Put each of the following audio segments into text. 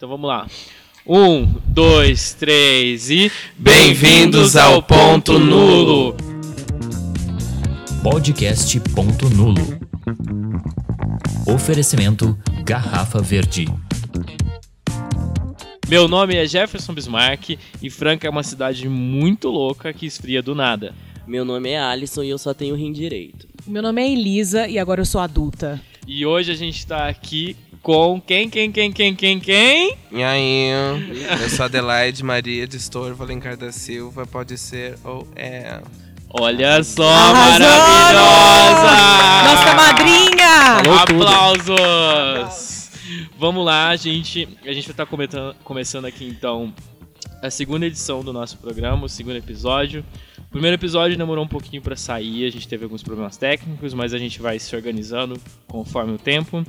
Então vamos lá. Um, dois, três e. Bem-vindos ao Ponto Nulo! Podcast Ponto Nulo. Oferecimento Garrafa Verde. Meu nome é Jefferson Bismarck e Franca é uma cidade muito louca que esfria do nada. Meu nome é Alisson e eu só tenho rim direito. Meu nome é Elisa e agora eu sou adulta. E hoje a gente tá aqui com quem, quem, quem, quem, quem, quem? E aí, eu sou Adelaide Maria de Estorvo Alencar da Silva, pode ser ou é. Olha só, Arrasou! maravilhosa! Nossa madrinha! Falou tudo. Aplausos! Vamos lá, gente. A gente vai estar comentando- começando aqui então a segunda edição do nosso programa, o segundo episódio. O primeiro episódio demorou um pouquinho para sair, a gente teve alguns problemas técnicos, mas a gente vai se organizando conforme o tempo.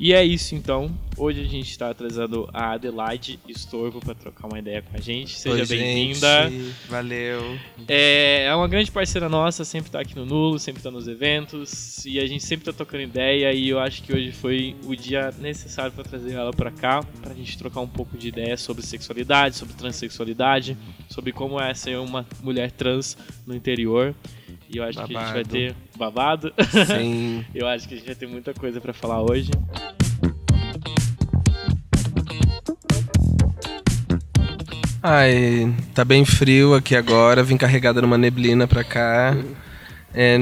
E é isso então. Hoje a gente está trazendo a Adelaide Estorvo para trocar uma ideia com a gente. Seja bem-vinda. Valeu. É, é uma grande parceira nossa, sempre tá aqui no Nulo, sempre tá nos eventos e a gente sempre tá trocando ideia e eu acho que hoje foi o dia necessário para trazer ela pra cá, pra gente trocar um pouco de ideia sobre sexualidade, sobre transexualidade, sobre como é ser uma mulher trans no interior. E eu acho que a gente vai Babado. ter babado. Sim. eu acho que a gente vai ter muita coisa pra falar hoje. Ai, tá bem frio aqui agora, vim carregada numa neblina pra cá. É,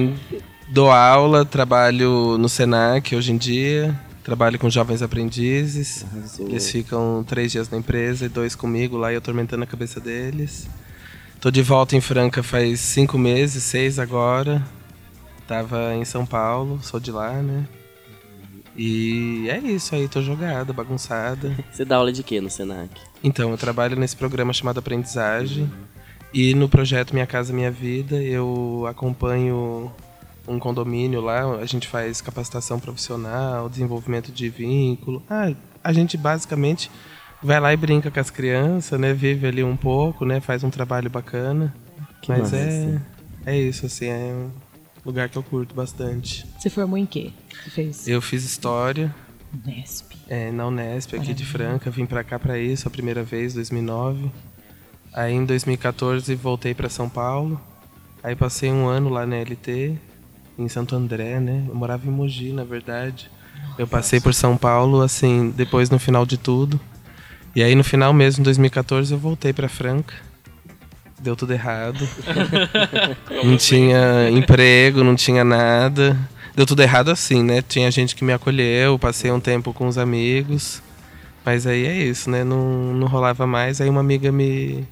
dou aula, trabalho no Senac hoje em dia, trabalho com jovens aprendizes. Arrasou. Eles ficam três dias na empresa e dois comigo lá e eu atormentando a cabeça deles. Tô de volta em Franca faz cinco meses, seis agora. Tava em São Paulo, sou de lá, né? E é isso aí, tô jogada, bagunçada. Você dá aula de quê no Senac? Então, eu trabalho nesse programa chamado Aprendizagem. E no projeto Minha Casa Minha Vida, eu acompanho um condomínio lá, a gente faz capacitação profissional, desenvolvimento de vínculo. Ah, a gente basicamente vai lá e brinca com as crianças, né? Vive ali um pouco, né? Faz um trabalho bacana. Que Mas massa. é, é isso, assim, é um lugar que eu curto bastante. Você formou em quê? Você fez Eu fiz história Nesp. é, na Unesp aqui de Franca, vim pra cá pra isso a primeira vez, 2009. Aí em 2014 voltei pra São Paulo. Aí passei um ano lá na LT, em Santo André, né? Eu morava em Mogi, na verdade. Eu passei por São Paulo, assim, depois no final de tudo. E aí no final mesmo, em 2014, eu voltei pra Franca. Deu tudo errado. não tinha emprego, não tinha nada. Deu tudo errado assim, né? Tinha gente que me acolheu, passei um tempo com os amigos. Mas aí é isso, né? Não, não rolava mais. Aí uma amiga me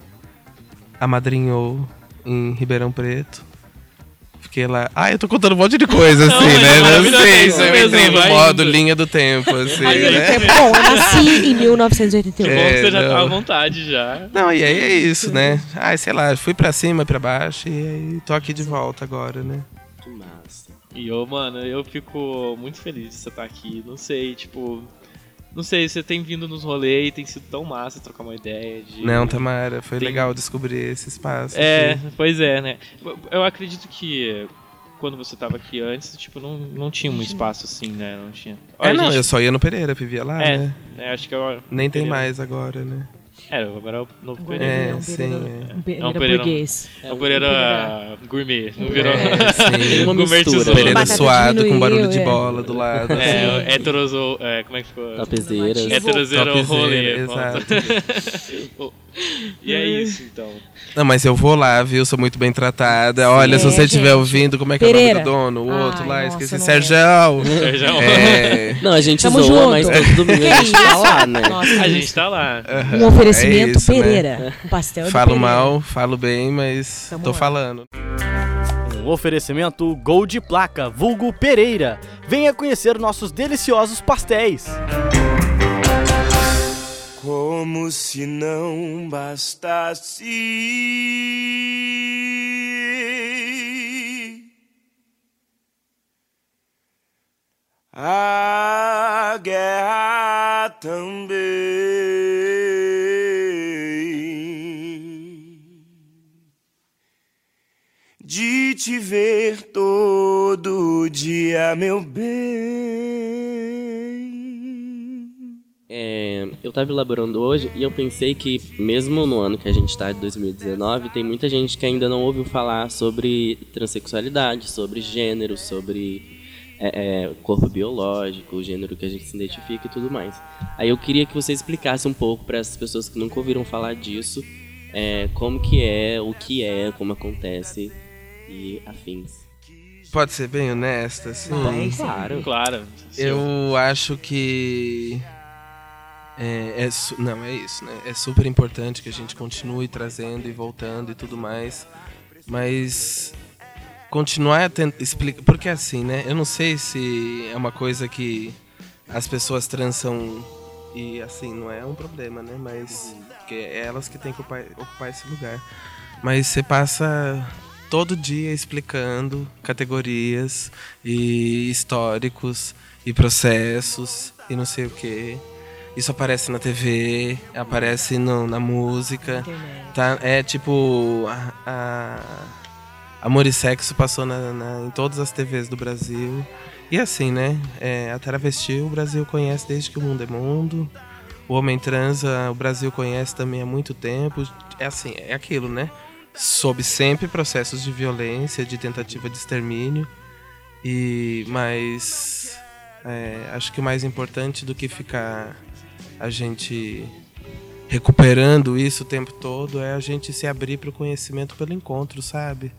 amadrinhou em Ribeirão Preto. Fiquei lá. Ah, eu tô contando um monte de coisa, assim, mas né? é Não sei é se eu mesmo, entrei no modo indo. linha do tempo, assim, Aí, né? Bom, eu nasci em 1981. Bom que você já tá à não. vontade já. Não, e aí é isso, né? Ah, sei lá, fui pra cima, pra baixo e aí tô aqui de volta agora, né? Que massa. E eu, mano, eu fico muito feliz de você estar aqui. Não sei, tipo. Não sei, você tem vindo nos rolês e tem sido tão massa trocar uma ideia de. Não, Tamara, foi Tem- legal descobrir esse espaço. É, pois é, né? Eu- acredito que quando você tava aqui antes, tipo, não, não tinha um espaço assim, né? Não tinha. É, Olha, não, gente, eu só ia no Pereira, vivia lá, É, né? é, acho que eu. Nem tem mais agora, né? É, agora é o novo Pereira. É, é um sim, Pereira, é. um Pereira É um Pereira- burguês. É o Pereira gourmet, não virou? É, sim. Uma mistura. tesouro. Pereira suado com barulho de é. bola do lado. assim. É, heterozo... É, como é que ficou? Topzeiras. É. Heterozeiro Topzera, rolê. exato. e é isso, então. Não, mas eu vou lá, viu? Sou muito bem tratada. Olha, se você estiver ouvindo, como é que é o Pereira. nome do dono? O outro Ai, lá, nossa, esqueci. Sérgio. É. Não, a gente Tamo zoa, junto. mas todo domingo a gente tá lá, né? Nossa, A gente tá lá. Um oferecimento É isso, né? Pereira. Um pastel de Falo Pereira. mal, falo bem, mas Tamo tô lá. falando. Um oferecimento Gol de Placa, vulgo Pereira. Venha conhecer nossos deliciosos pastéis. Como se não bastasse a guerra também de te ver todo dia, meu bem. É, eu tava elaborando hoje e eu pensei que, mesmo no ano que a gente tá, de 2019, tem muita gente que ainda não ouviu falar sobre transexualidade, sobre gênero, sobre é, é, corpo biológico, o gênero que a gente se identifica e tudo mais. Aí eu queria que você explicasse um pouco para essas pessoas que nunca ouviram falar disso, é, como que é, o que é, como acontece e afins. Pode ser bem honesta, assim? Claro. Claro. Eu acho que. É, é não, é isso, né? É super importante que a gente continue trazendo e voltando e tudo mais. Mas. Continuar a tentar explicar. Porque assim, né? Eu não sei se é uma coisa que as pessoas trans são. E assim, não é um problema, né? Mas. Porque é elas que têm que ocupar, ocupar esse lugar. Mas você passa todo dia explicando categorias e históricos e processos e não sei o que. Isso aparece na TV, aparece no- na música. Tá, é tipo. A, a- Amor e Sexo passou na- na- em todas as TVs do Brasil. E assim, né? É, a travesti o Brasil conhece desde que o mundo é mundo. O homem trans ah, o Brasil conhece também há muito tempo. É assim, é aquilo, né? Sob sempre processos de violência, de tentativa de extermínio. E mas é, acho que o mais importante do que ficar a gente recuperando isso o tempo todo é a gente se abrir para o conhecimento pelo encontro, sabe?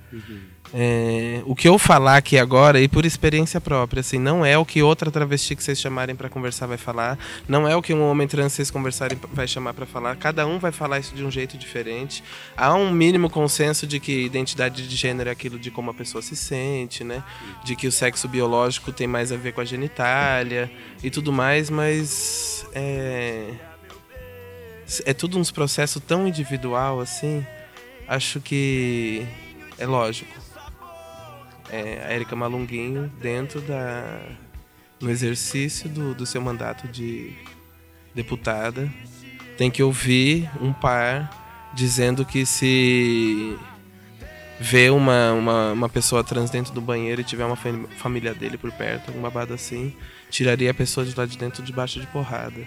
É, o que eu falar aqui agora, e por experiência própria, assim, não é o que outra travesti que vocês chamarem para conversar vai falar, não é o que um homem trans vocês conversarem vai chamar para falar, cada um vai falar isso de um jeito diferente. Há um mínimo consenso de que identidade de gênero é aquilo de como a pessoa se sente, né? De que o sexo biológico tem mais a ver com a genitália e tudo mais, mas é, é tudo uns processos tão individual assim. Acho que é lógico é, a Erika Malunguinho dentro da no exercício do, do seu mandato de deputada tem que ouvir um par dizendo que se vê uma, uma, uma pessoa trans dentro do banheiro e tiver uma fam- família dele por perto, alguma babada assim, tiraria a pessoa de lá de dentro debaixo de porrada.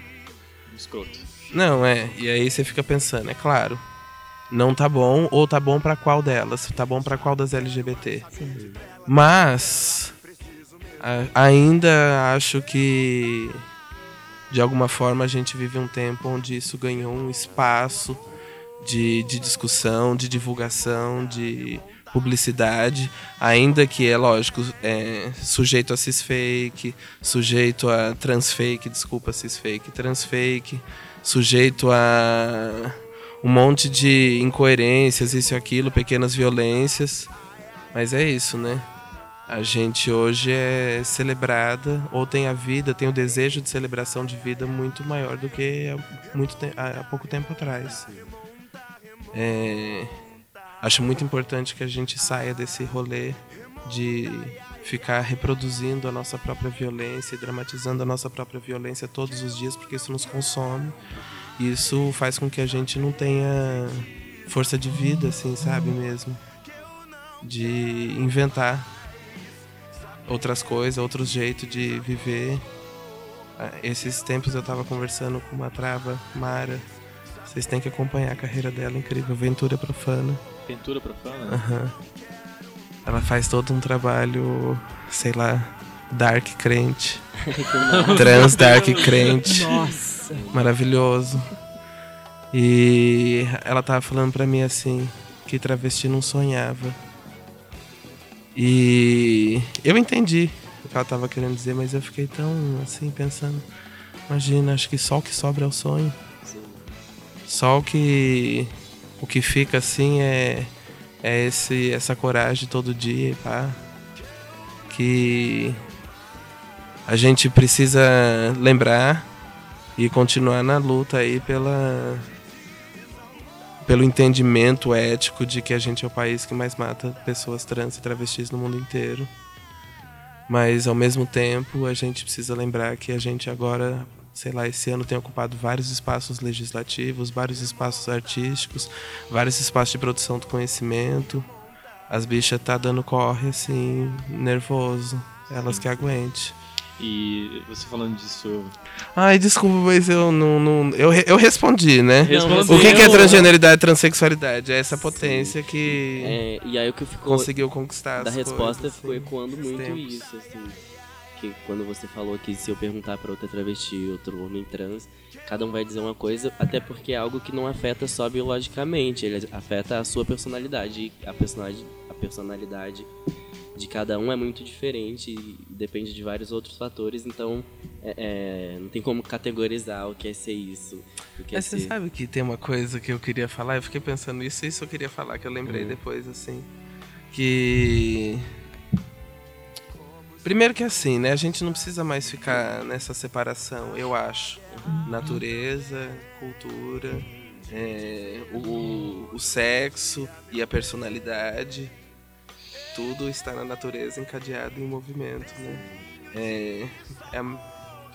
Escroto. Não, é. E aí você fica pensando, é claro. Não tá bom, ou tá bom pra qual delas? Tá bom pra qual das LGBT? Mas a- ainda acho que de alguma forma a gente vive um tempo onde isso ganhou um espaço de, de discussão, de divulgação, de publicidade, ainda que é lógico, é, sujeito a cisfake, sujeito a transfake, desculpa, cisfake, transfake, sujeito a um monte de incoerências, isso e aquilo, pequenas violências. Mas é isso, né? A gente hoje é celebrada, ou tem a vida, tem o desejo de celebração de vida muito maior do que há, muito há pouco tempo atrás. É, acho muito importante que a gente saia desse rolê de ficar reproduzindo a nossa própria violência e dramatizando a nossa própria violência todos os dias, porque isso nos consome. Isso faz com que a gente não tenha força de vida, assim, sabe mesmo? De inventar outras coisas, outros jeitos de viver. Ah, Esses tempos eu tava conversando com uma trava, Mara. Vocês têm que acompanhar a carreira dela, incrível. Ventura Profana. Pintura profana? Aham. Ela faz todo um trabalho, sei lá, dark crente. Trans dark crente. Nossa. Maravilhoso. E ela tava falando pra mim assim, que travesti não sonhava. E eu entendi o que ela tava querendo dizer, mas eu fiquei tão assim pensando, imagina, acho que só o que sobra é o sonho. Só o que o que fica assim é é esse essa coragem todo dia, pá. Que a gente precisa lembrar e continuar na luta aí pela pelo entendimento ético de que a gente é o país que mais mata pessoas trans e travestis no mundo inteiro. Mas ao mesmo tempo, a gente precisa lembrar que a gente agora, sei lá, esse ano tem ocupado vários espaços legislativos, vários espaços artísticos, vários espaços de produção do conhecimento. As bichas tá dando corre assim, nervoso. Elas que aguente. E você falando disso. Ai, desculpa, mas eu não. não eu, eu respondi, né? Respondeu. O que, que é transgeneridade e transexualidade? É essa potência que É, e aí o que ficou conseguiu conquistar da resposta coisas, ficou assim, ecoando muito tempos. isso, assim. Que quando você falou que se eu perguntar pra outra travesti, outro homem trans, cada um vai dizer uma coisa, até porque é algo que não afeta só biologicamente, ele afeta a sua personalidade. E a personalidade, a personalidade de cada um é muito diferente e depende de vários outros fatores, então é- é, não tem como categorizar o que é ser isso. O que é Mas você ser. sabe que tem uma coisa que eu queria falar, eu fiquei pensando isso, isso eu queria falar, que eu lembrei Uhum. depois, assim. Que. Primeiro que assim, né? A gente não precisa mais ficar nessa separação, eu acho. Natureza, cultura, é, o, o sexo e a personalidade. Tudo está na natureza encadeado em movimento, né? É, é,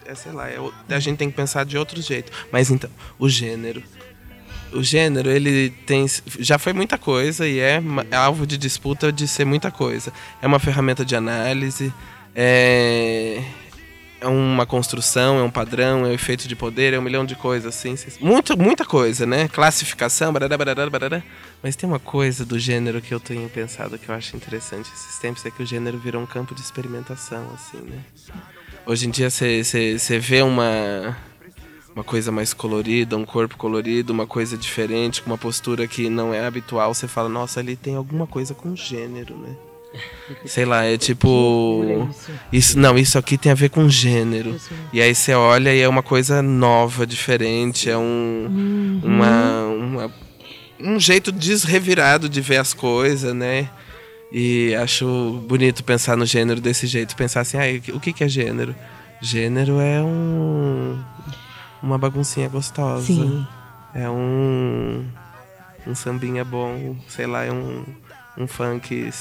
é, sei lá, é, a gente tem que pensar de outro jeito. Mas então, o gênero. O gênero, ele tem. Já foi muita coisa e é ma- alvo de disputa de ser muita coisa. É uma ferramenta de análise, é. É uma construção, é um padrão, é um efeito de poder, é um milhão de coisas, assim. Muita, muita coisa, né? Classificação, barará, barará, barará. Mas tem uma coisa do gênero que eu tenho pensado que eu acho interessante esses tempos, é que o gênero virou um campo de experimentação, assim, né? Hoje em dia você vê uma, uma coisa mais colorida, um corpo colorido, uma coisa diferente, com uma postura que não é habitual, você fala, nossa, ali tem alguma coisa com gênero, né? Sei lá, é tipo. Isso, não, isso aqui tem a ver com gênero. E aí você olha e é uma coisa nova, diferente, é um. Uma, uma- um jeito desrevirado de ver as coisas, né? E acho bonito pensar no gênero desse jeito. Pensar assim, ah, o que que é gênero? Gênero é um. Uma baguncinha gostosa. Sim. É um. Um sambinha bom, sei lá, é um. Um funk.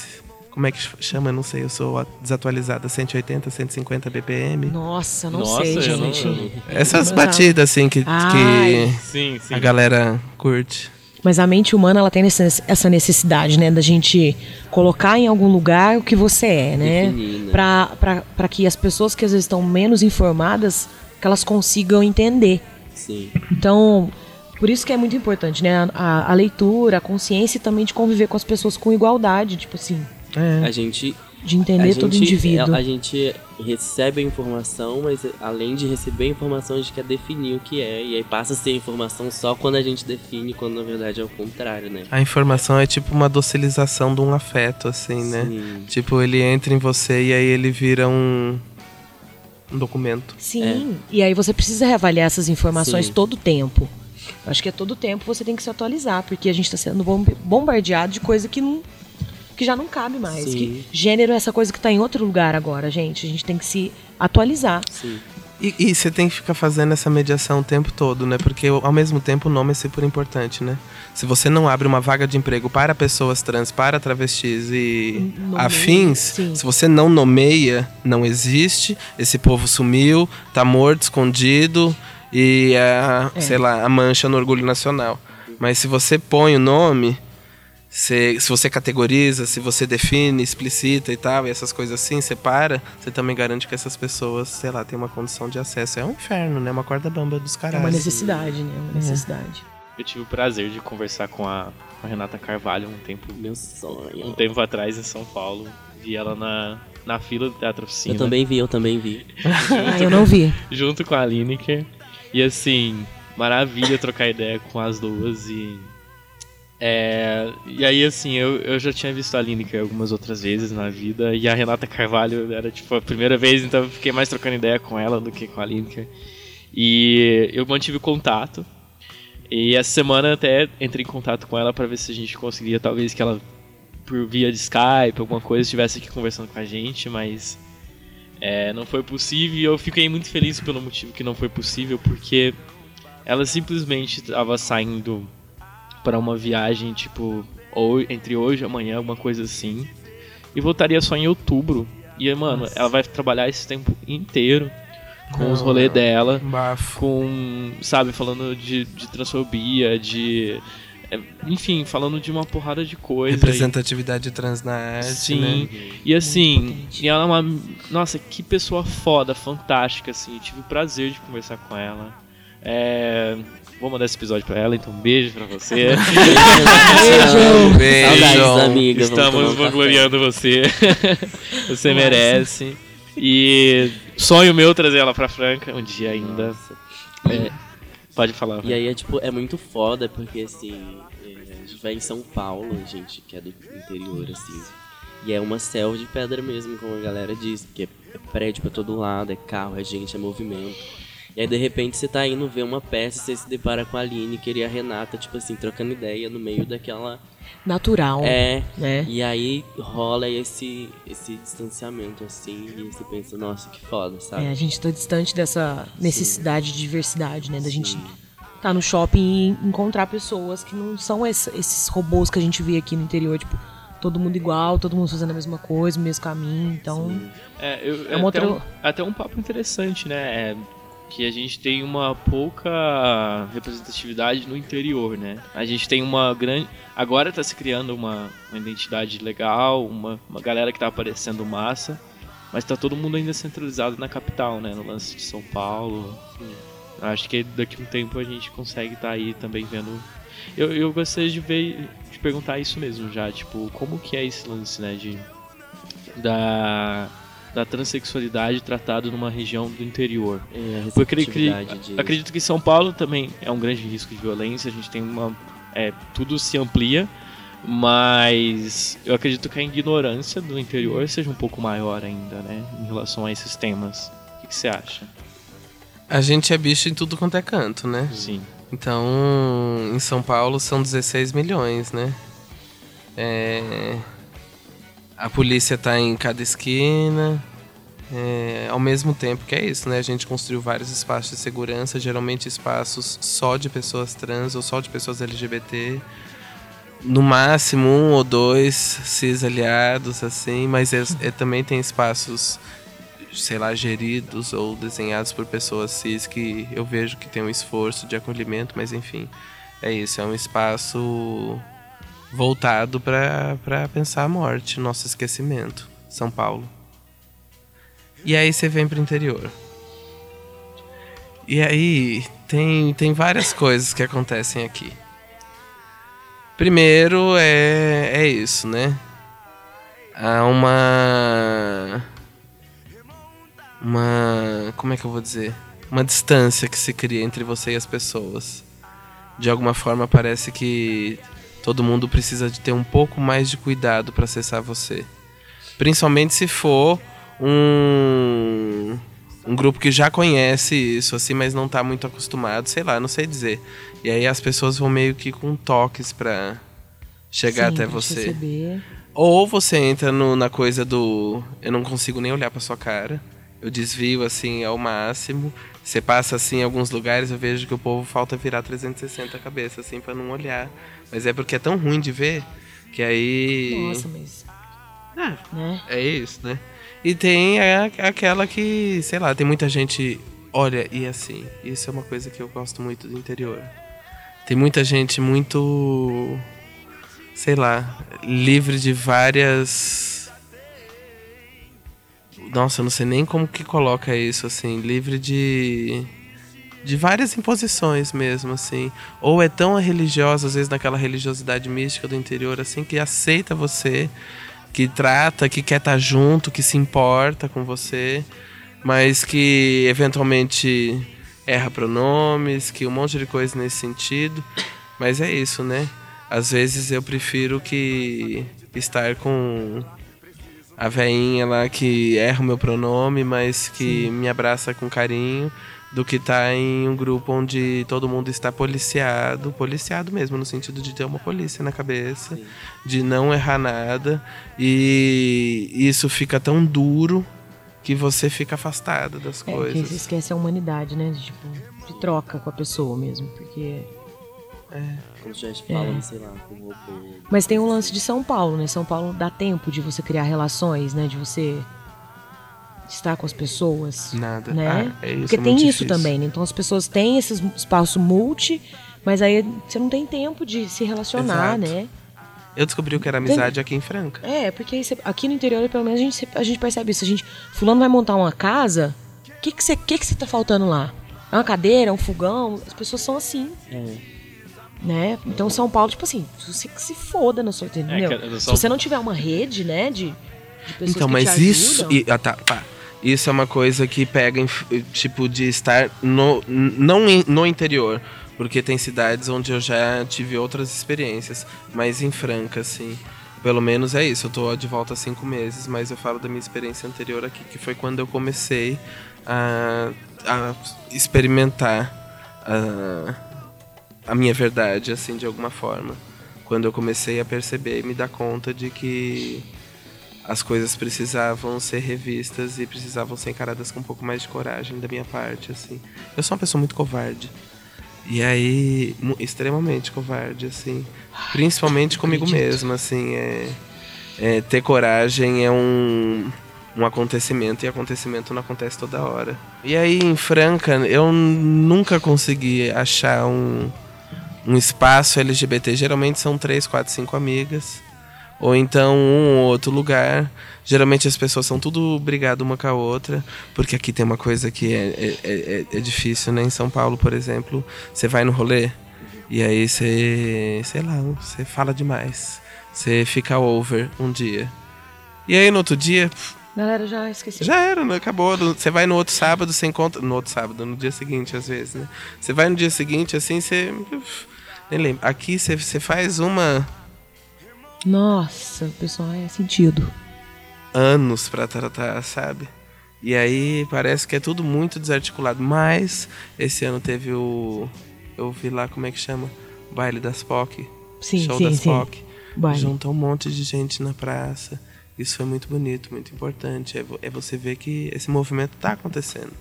Como é que chama? Eu não sei, eu sou desatualizada. 180, 150 BPM. Nossa, não Nossa, sei, eu não- gente. Essas batidas, assim, que, que Sim, sim. a galera curte. Mas a mente humana, ela tem essa necessidade, né? Da gente colocar em algum lugar o que você é, né? Definir, né? Pra, pra, pra que as pessoas que às vezes estão menos informadas, que elas consigam entender. Sim. Então, por isso que é muito importante, né? A, a leitura, a consciência e também de conviver com as pessoas com igualdade, tipo assim, É. A gente de entender a todo gente- indivíduo. A, a gente recebe a informação, mas além de receber a informação, a gente quer definir o que é. E aí passa a ser informação só quando a gente define, quando na verdade é o contrário, né? A informação é tipo uma docilização de um afeto, assim, né? Sim. Tipo, ele entra em você e aí ele vira um. um documento. Sim, e aí você precisa reavaliar essas informações Sim. todo o tempo. Eu acho que é todo o tempo você tem que se atualizar, porque a gente está sendo bom- bombardeado de coisa que não que já não cabe mais. Sim. Que gênero é essa coisa que está em outro lugar agora, gente. A gente tem que se atualizar. Sim. E, e você tem que ficar fazendo essa mediação o tempo todo, né? Porque ao mesmo tempo o nome é super importante, né? Se você não abre uma vaga de emprego para pessoas trans, para travestis e Nomeia, afins, sim. se você não nomeia, não existe, esse povo sumiu, tá morto, escondido e a, É. sei lá, a mancha no orgulho nacional. Mas se você põe o nome, se, se você categoriza, se você define, explicita e tal, e essas coisas assim, separa, você também garante que essas pessoas, sei lá, têm uma condição de acesso. É um inferno, né? Uma corda bamba dos É caralhos. uma necessidade, né? Uma necessidade. Eu tive o prazer de conversar com a, com a Renata Carvalho um tempo, Meu um sonho. tempo atrás em São Paulo. Vi ela na, na fila do Teatro Oficina. Eu também vi, eu também vi. Ah, eu não vi. junto com a Lineker. E assim, maravilha trocar ideia com as duas e. É, e aí, assim, eu, eu já tinha visto a Lineker algumas outras vezes na vida, e a Renata Carvalho era tipo a primeira vez, então eu fiquei mais trocando ideia com ela do que com a Lineker. E eu mantive contato. E essa semana até entrei em contato com ela para ver se a gente conseguia, talvez que ela, por via de Skype, alguma coisa, estivesse aqui conversando com a gente, mas é, não foi possível e eu fiquei muito feliz pelo motivo que não foi possível, porque ela simplesmente estava saindo para uma viagem, tipo, ou entre hoje e amanhã, alguma coisa assim, e voltaria só em outubro. E, mano, ela vai trabalhar esse tempo inteiro com os rolês dela bafo. com, sabe, falando de, de transfobia, de é, enfim, falando de uma porrada de coisa. Representatividade trans na arte, Sim. né? E assim, e ela é uma. Nossa, que pessoa foda, fantástica, assim. Eu tive o prazer de conversar com ela. É, Vou mandar esse episódio pra ela, então um beijo pra você. Beijo. Beijo. Saudades, amiga. Estamos vangloriando você. você merece. E sonho meu trazer ela pra Franca um dia ainda. Nossa. É, pode falar. E aí é tipo, é muito foda, porque assim, é, a gente vai em São Paulo, gente, que é do interior, assim. E é uma selva de pedra mesmo, como a galera diz, porque é prédio pra todo lado, é carro, é gente, é movimento. E aí de repente você tá indo ver uma peça, você se depara com a Aline e a Renata, tipo assim, trocando ideia no meio daquela. Natural, É. né? E aí rola esse, esse distanciamento, assim, e você pensa, nossa, que foda, sabe? É, a gente tá distante dessa necessidade de diversidade, né? Da gente Sim. tá no shopping e encontrar pessoas que não são esse- esses robôs que a gente vê aqui no interior, tipo, todo mundo igual, todo mundo fazendo a mesma coisa, o mesmo caminho. Então, Sim. É, eu- É uma até, outra- um, até um papo interessante, né? É, que a gente tem uma pouca representatividade no interior, né? A gente tem uma grande. Agora tá se criando uma, uma identidade legal, uma, uma galera que tá aparecendo massa, mas tá todo mundo ainda centralizado na capital, né? No lance de São Paulo. Acho que daqui a um tempo a gente consegue estar aí também vendo. Eu, eu gostaria de ver, de perguntar isso mesmo já, tipo, como que é esse lance, né? De, da, da transexualidade tratado numa região do interior. É, Porque de- acredito que São Paulo também é um grande risco de violência, a gente tem uma. É, tudo se amplia, mas eu acredito que a ignorância do interior seja um pouco maior ainda, né? Em relação a esses temas. O que, que você acha? A gente é bicho em tudo quanto é canto, né? Sim. Então, em São Paulo são 16 milhões, né? É, A polícia tá em cada esquina. É, Ao mesmo tempo que é isso, né? A gente construiu vários espaços de segurança, geralmente espaços só de pessoas trans ou só de pessoas LGBT. No máximo um ou dois cis aliados, assim, mas é- é- também tem espaços sei lá, geridos ou desenhados por pessoas cis que eu vejo que tem um esforço de acolhimento, mas enfim, é isso, é um espaço voltado para pensar a morte, nosso esquecimento, São Paulo. E aí você vem pro interior. E aí tem, tem várias coisas que acontecem aqui. Primeiro é, é isso, né? Há uma uma. Como é que eu vou dizer? Uma distância que se cria entre você e as pessoas. De alguma forma parece que todo mundo precisa de ter um pouco mais de cuidado para acessar você. Principalmente se for um um grupo que já conhece isso assim, mas não tá muito acostumado, sei lá, não sei dizer. E aí as pessoas vão meio que com toques para chegar sim, até pra você. receber. Ou você entra no- na coisa do eu não consigo nem olhar pra sua cara. Eu desvio assim ao máximo. Você passa assim em alguns lugares, eu vejo que o povo falta virar 360 a cabeça assim pra não olhar. Mas é porque é tão ruim de ver que aí Nossa, mas. É. Né? é isso, né? E tem a- aquela que, sei lá, tem muita gente. Olha, e assim, isso é uma coisa que eu gosto muito do interior. Tem muita gente muito. Sei lá, livre de várias. Nossa, eu não sei nem como que coloca isso, assim. Livre de. De várias imposições mesmo, assim. Ou é tão religiosa, às vezes naquela religiosidade mística do interior, assim, que aceita você que trata, que quer estar junto, que se importa com você, mas que eventualmente erra pronomes, que um monte de coisa nesse sentido. Mas é isso, né? Às vezes eu prefiro que estar com a veinha lá que erra o meu pronome, mas que me abraça com carinho, do que estar em um grupo onde todo mundo está policiado, policiado mesmo, no sentido de ter uma polícia na cabeça, de não errar nada, e isso fica tão duro que você fica afastado das É, porque coisas. você esquece a humanidade, né? De, tipo, de troca com a pessoa mesmo. Porque. Como se estivesse falando, sei lá, com o robô. Mas tem o lance de São Paulo, né? São Paulo dá tempo de você criar relações, né? De você estar com as pessoas. Nada. Né? Ah, é isso, Porque é tem muito isso difícil. também, né? Então as pessoas têm esse espaço multi, Mas aí você não tem tempo de se relacionar, Exato. né? Eu descobri o que era amizade aqui em Franca. É, porque aqui no interior, pelo menos, a gente, a gente percebe isso. A gente, fulano vai montar uma casa, o que que você que que você tá faltando lá? É uma cadeira, é um fogão? As pessoas são assim, É. né? Então, São Paulo, tipo assim, você que se foda na sua, entendeu? cara, eu Se você não tiver uma rede, né, de, de pessoas Então, que mas te isso. ajudam, e- ah, tá, pá. Isso é uma coisa que pega, em f- tipo, de estar no, não em- no interior. Porque tem cidades onde eu já tive outras experiências. Mas em Franca, assim. Pelo menos é isso. Eu tô de volta há cinco meses, mas eu falo da minha experiência anterior aqui, que foi quando eu comecei a, a experimentar a, a minha verdade, assim, de alguma forma. Quando eu comecei a perceber e me dar conta de que as coisas precisavam ser revistas e precisavam ser encaradas com um pouco mais de coragem da minha parte, assim. Eu sou uma pessoa muito covarde. E aí, extremamente covarde, assim. Principalmente comigo mesmo, assim. É, é, ter coragem é um, um acontecimento e acontecimento não acontece toda hora. E aí, em Franca, eu nunca consegui achar um, um espaço LGBT. Geralmente são três, quatro, cinco amigas. Ou então um ou outro lugar. Geralmente as pessoas são tudo brigado uma com a outra. Porque aqui tem uma coisa que é, é, é, é difícil, né? Em São Paulo, por exemplo, você vai no rolê e aí você, sei lá, você fala demais. Você fica over um dia. E aí no outro dia, Galera, já esqueci. já era, né? acabou. Você vai no outro sábado, você encontra. No outro sábado, no dia seguinte, às vezes, né? Você vai no dia seguinte, assim, você. Nem lembro. Aqui você, faz uma. Nossa, pessoal, é sentido. anos pra tratar, sabe? E aí parece que é tudo muito desarticulado. Mas esse ano teve o. Eu vi lá como é que chama? Baile das POC. Sim, Show sim, das sim. POC. Baile. Juntou um monte de gente na praça. Isso foi muito bonito, muito importante. É, é você ver que esse movimento tá acontecendo.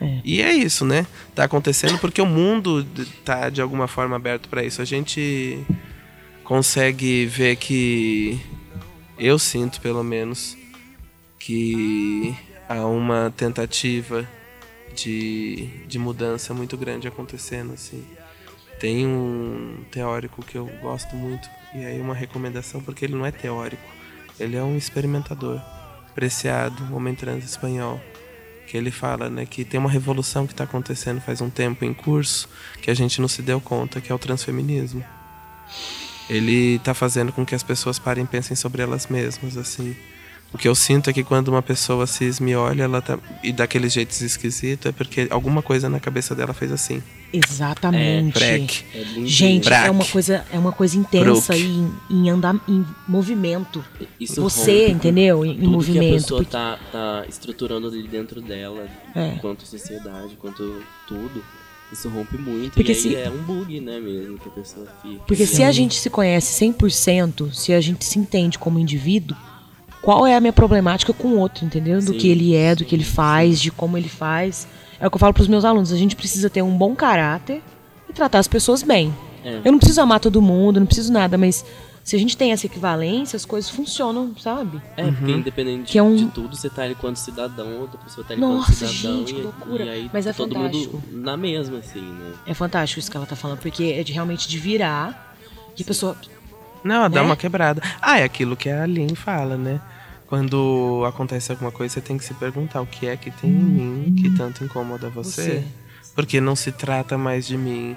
É. E é isso, né? Tá acontecendo porque o mundo tá de alguma forma aberto para isso. A gente consegue ver que eu sinto, pelo menos, que há uma tentativa de, de mudança muito grande acontecendo, assim. Tem um teórico que eu gosto muito, e aí uma recomendação, porque ele não é teórico, ele é um experimentador, preciado, homem trans espanhol, que ele fala né, que tem uma revolução que está acontecendo faz um tempo em curso, que a gente não se deu conta, que é o transfeminismo. Ele está fazendo com que as pessoas parem e pensem sobre elas mesmas, assim. O que eu sinto é que quando uma pessoa cis me olha ela tá, e daquele jeito esquisito, é porque alguma coisa na cabeça dela fez assim. Exatamente. Break. É lindinho. Gente, Braque. é uma coisa, é uma coisa intensa Broke. e em, em andar em movimento. Isso Você, rompe entendeu? Em, em tudo que a movimento. pessoa porque- tá, tá estruturando ali dentro dela, É. quanto sociedade, quanto tudo. Isso rompe muito. Porque e aí se- é um bug, né, mesmo, que a pessoa fica. Porque se a gente se conhece 100%, se a gente se entende como indivíduo, qual é a minha problemática com o outro, entendeu? Do Sim, que ele é, do sim, que ele faz, de como ele faz. É o que eu falo pros meus alunos, a gente precisa ter um bom caráter e tratar as pessoas bem. É. Eu não preciso amar todo mundo, não preciso nada, mas se a gente tem essa equivalência, as coisas funcionam, sabe? É, porque independente Que é um- de tudo, você tá ali quanto cidadão, outra pessoa tá ali Nossa, quanto cidadão. gente, e, que loucura. E aí Mas é todo fantástico. mundo na mesma, assim, né? É fantástico isso que ela tá falando, porque é de realmente de virar, que a pessoa. Não, dá Né? uma quebrada. Ah, é aquilo que a Aline fala, né? Quando acontece alguma coisa, você tem que se perguntar o que é que tem em mim que tanto incomoda você. Você. Porque não se trata mais de mim.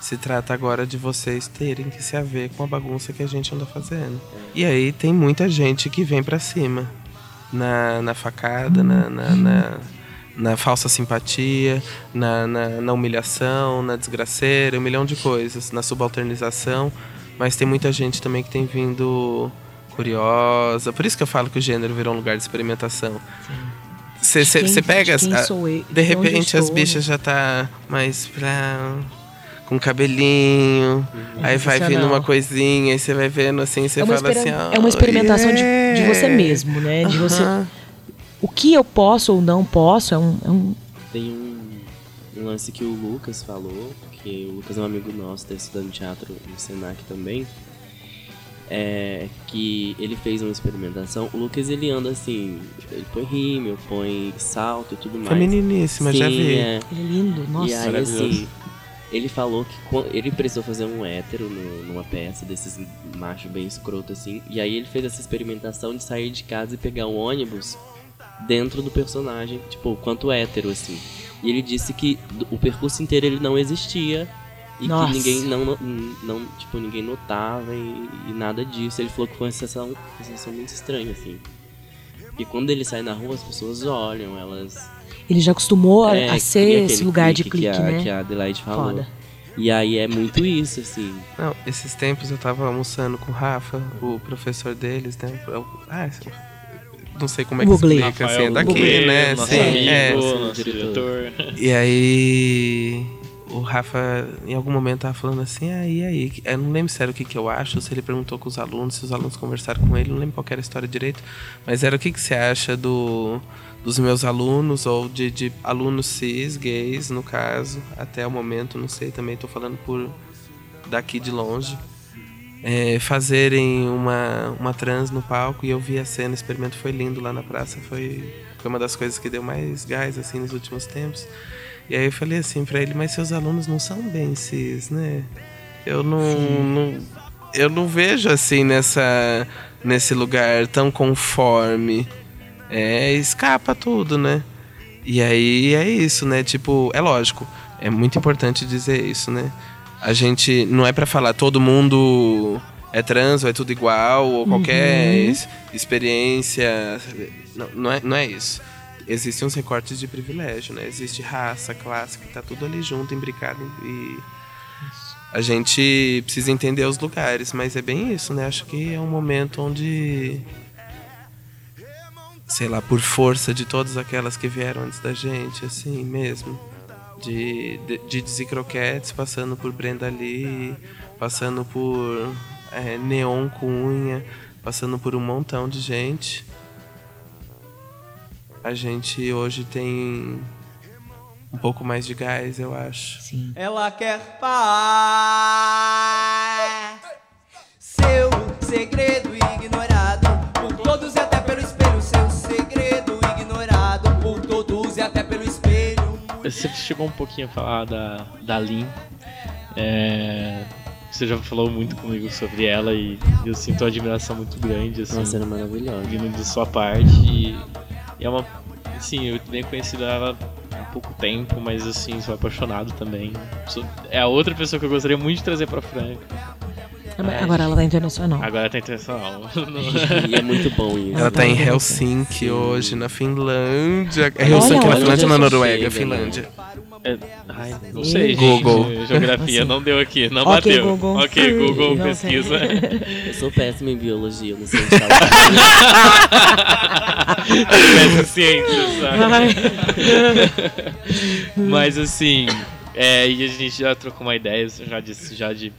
Se trata agora de vocês terem que se haver com a bagunça que a gente anda fazendo. E aí tem muita gente que vem pra cima. Na, na facada, na, na, na, na falsa simpatia, na, na, na humilhação, na desgraceira, um milhão de coisas, na subalternização. Mas tem muita gente também que tem vindo curiosa. Por isso que eu falo que o gênero virou um lugar de experimentação. Você pega as. a- sou eu? de repente as bichas já tá mais pra. com cabelinho. Aí vai vindo uma coisinha, aí você vai vendo assim, você é, fala assim, ó. é uma experimentação de, de você yeah. mesmo, né? De você. Aham. O que eu posso ou não posso é um. é um- Tem um, um lance que o Lucas falou, que o Lucas é um amigo nosso, tá estudando teatro no Senac também. É que ele fez uma experimentação. O Lucas ele anda assim, ele põe rímel, põe salto e tudo mais. Femininíssima, já Sim, vi. é. Ele é lindo, nossa. e aí, assim, Ele falou que ele precisou fazer um hétero no- numa peça desses macho bem escroto assim. E aí ele fez essa experimentação de sair de casa e pegar um ônibus dentro do personagem, tipo, quanto hétero assim. E ele disse que o percurso inteiro ele não existia e Nossa. que ninguém não, não, tipo, ninguém notava e, e nada disso. Ele falou que foi uma sensação, uma sensação muito estranha assim. E quando ele sai na rua, as pessoas olham, elas Ele já acostumou a- é, a ser esse lugar de clique clique, que a, né? Que a Adelaide falou. Foda. E aí é muito isso, assim. Não, esses tempos eu tava almoçando com o Rafa, o professor deles, né? O- Ah, não sei como é que Google. explica, assim, é daqui, Google, né? Nosso Sim, amigo, é. nosso diretor. diretor. E aí o Rafa em algum momento tava falando assim, ah, e aí? Eu não lembro se era o que, que eu acho, se ele perguntou com os alunos, se os alunos conversaram com ele, não lembro qual era a história direito, mas era o que, que você acha do, dos meus alunos, ou de, de alunos cis, gays, no caso, até o momento, não sei, também tô falando por daqui de longe. é, fazerem uma, uma trans no palco e eu vi a cena, o experimento foi lindo lá na praça, foi, foi uma das coisas que deu mais gás assim nos últimos tempos. E aí eu falei assim pra ele, mas seus alunos não são bem cis, né? Eu não, não eu não vejo assim nessa nesse lugar tão conforme. É, escapa tudo, né? E aí é isso, né? Tipo, é lógico, é muito importante dizer isso, né? A gente não é pra falar todo mundo é trans ou é tudo igual ou qualquer ex- experiência, não, não é, não é isso. Existem uns recortes de privilégio, né? Existe raça, classe, que tá tudo ali junto, imbricado e a gente precisa entender os lugares, mas é bem isso, né? Acho que é um momento onde sei lá, por força de todas aquelas que vieram antes da gente, assim mesmo. De, de, de Dizzy Croquettes, passando por Brenda Lee, passando por é, Neon Cunha, passando por um montão de gente. A gente hoje tem um pouco mais de gás, eu acho. Sim. Ela quer paz. Seu segredo ignorado por todos e até pelo espelho. Seu segredo ignorado por todos e até pelo espelho. Você chegou um pouquinho a falar da, da Lin. É, você já falou muito comigo sobre ela e eu sinto uma admiração muito grande, assim, Nossa, era maravilhosa. vindo de sua parte. E, e é uma. Assim, eu tenho conhecido ela há pouco tempo, mas assim, sou apaixonado também. Sou- é a outra pessoa que eu gostaria muito de trazer pra Franca. Agora ela tá internacional. Agora tá internacional. E é muito bom isso. Ela tá em Agora, Helsinki hoje, na Finlândia. É Helsinki Olha, na Finlândia ou na Noruega? chega, né? Finlândia. É, ai, não sei, gente. Google. Geografia não deu aqui, não Ok, bateu. Google. Ok, Google, Não pesquisa. Eu sou péssima em biologia, não sei onde tá Péssimo ciências, sabe? Mas assim, é, e a gente já trocou uma ideia já de, já de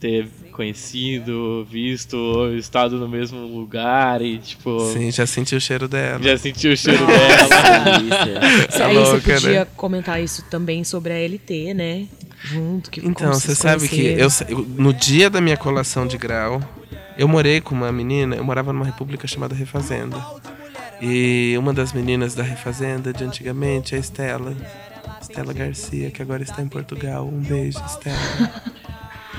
ter conhecido, visto, estado no mesmo lugar e tipo. Sim, já senti o cheiro dela. Já sentiu o cheiro dela. delícia. Se Tá aí louca, você podia né? comentar isso também sobre a LT, né? Junto, que Então, você sabe que conheceram. eu, no dia da minha colação de grau, eu morei com uma menina, eu morava numa república chamada Refazenda. E uma das meninas da Refazenda de antigamente, a Estela. Estela Garcia, que agora está em Portugal. Um beijo, Estela.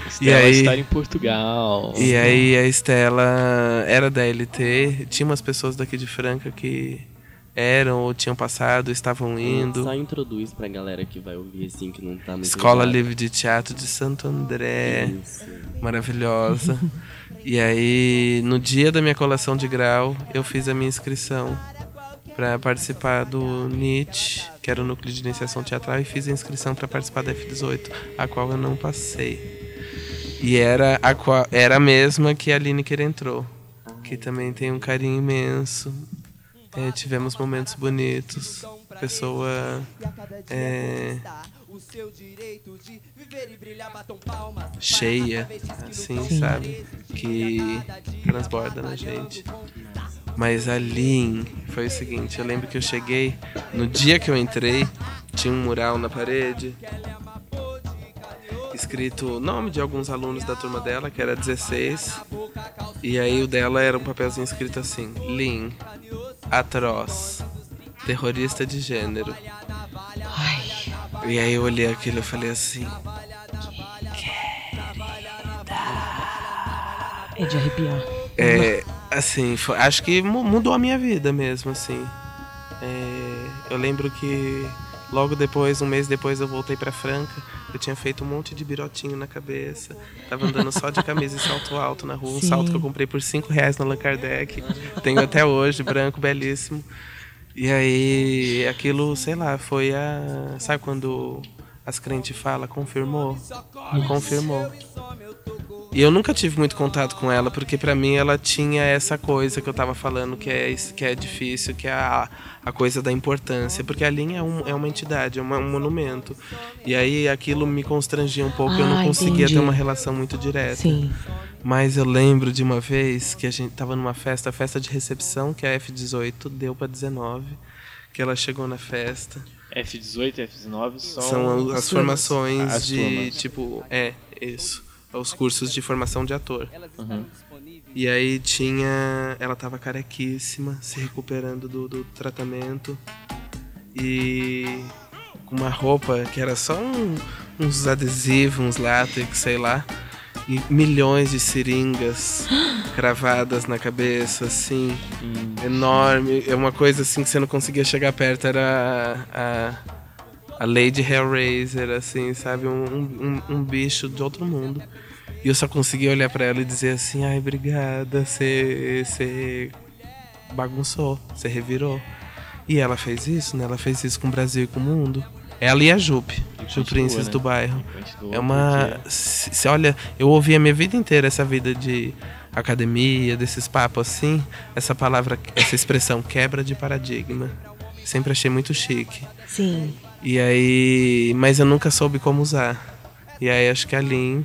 Estela aí- estar em Portugal. E aí a Estela era da LT, tinha umas pessoas daqui de Franca que eram ou tinham passado, estavam indo. Só introduz pra galera que vai ouvir assim, que não tá muito Escola ligado. Livre de Teatro de Santo André. Isso. maravilhosa. e aí, no dia da minha colação de grau, eu fiz a minha inscrição para participar do NIT, que era o Núcleo de Iniciação Teatral, e fiz a inscrição para participar da F18, a qual eu não passei. E era a, qual, era a mesma que a Lineker entrou, que também tem um carinho imenso. É, tivemos momentos bonitos. Pessoa é, cheia, assim, sabe? Que transborda na gente. Mas a Lin foi o seguinte, eu lembro que eu cheguei, no dia que eu entrei, tinha um mural na parede, escrito o nome de alguns alunos da turma dela, que era 16. E aí o dela era um papelzinho escrito assim: Lin, atroz, terrorista de gênero. Ai. E aí eu olhei aquilo e falei assim. É de arrepiar. É, assim, foi, acho que mudou a minha vida mesmo, assim. É, eu lembro que logo depois, um mês depois, eu voltei para Franca eu tinha feito um monte de birotinho na cabeça. Tava andando só de camisa e salto alto na rua. Um Sim. salto que eu comprei por 5 reais no Allan Kardec. Tenho até hoje, branco, belíssimo. E aí, aquilo, sei lá, foi a. Sabe quando as crentes falam, confirmou? Me confirmou. E eu nunca tive muito contato com ela, porque pra mim ela tinha essa coisa que eu tava falando, que é, que é difícil, que é a, a coisa da importância. Porque a linha é, um- é uma entidade, é uma- um monumento. E aí aquilo me constrangia um pouco, eu não Ah, conseguia entendi. ter uma relação muito direta. Sim. Mas eu lembro de uma vez que a gente tava numa festa, festa de recepção, que a F18 deu pra 19, que ela chegou na festa. F18 e F19 são. São as formações As de, tipo, é, isso. Os cursos de formação de ator. Uhum. E aí tinha. Ela tava carequíssima, se recuperando do, do tratamento. E com uma roupa que era só um- uns adesivos, uns látex, sei lá. E milhões de seringas cravadas na cabeça, assim. Enorme. É uma coisa assim que você não conseguia chegar perto. Era a, a, a Lady Hellraiser, assim, sabe? Um, um, um bicho de outro mundo. E eu só conseguia olhar pra ela e dizer assim: ai, obrigada, você você bagunçou, você revirou. E ela fez isso, né? Ela fez isso com o Brasil e com o mundo. Ela e a Jupe, Ju continua, Princess né? do bairro. É uma. se- se olha, eu ouvi a minha vida inteira essa vida de academia, desses papos assim. Essa palavra, essa expressão, quebra de paradigma. Sempre achei muito chique. Sim. E aí. Mas eu nunca soube como usar. E aí acho que a Lin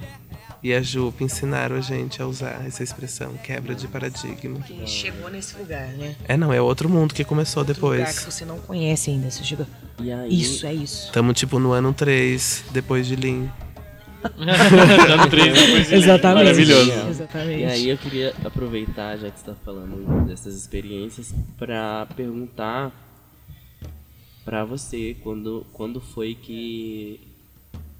e a Jupe ensinaram a gente a usar essa expressão, quebra de paradigma. Que chegou nesse lugar, né? É não, é outro mundo que começou Outro lugar que depois. você não conhece ainda. Você chega. E aí, Isso, é isso. Tamo tipo no ano 3, depois de Lin. Dando três depois de Exatamente. Maravilhoso. Exatamente. E aí eu queria aproveitar, já que você tá falando dessas experiências, pra perguntar pra você quando, quando foi que,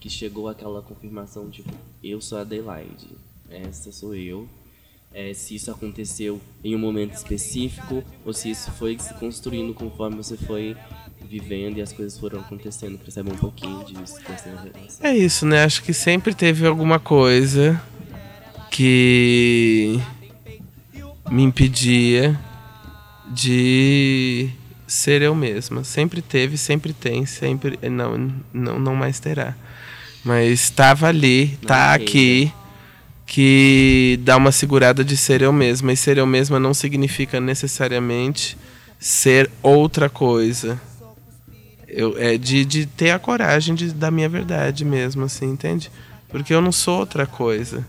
que chegou aquela confirmação, tipo, eu sou a Adelaide, essa sou eu. É, se isso aconteceu em um momento específico ou se isso foi se construindo conforme você foi vivendo e as coisas foram acontecendo. Saber um pouquinho disso. É isso, né? Acho que sempre teve alguma coisa que me impedia de ser eu mesma. Sempre teve, sempre tem, sempre não, não, não mais terá. Mas estava ali, Não tá aqui, que dá uma segurada de ser eu mesma. E ser eu mesma não significa necessariamente ser outra coisa. Eu, é de, de ter a coragem de, da minha verdade mesmo, assim, entende? Porque eu não sou outra coisa.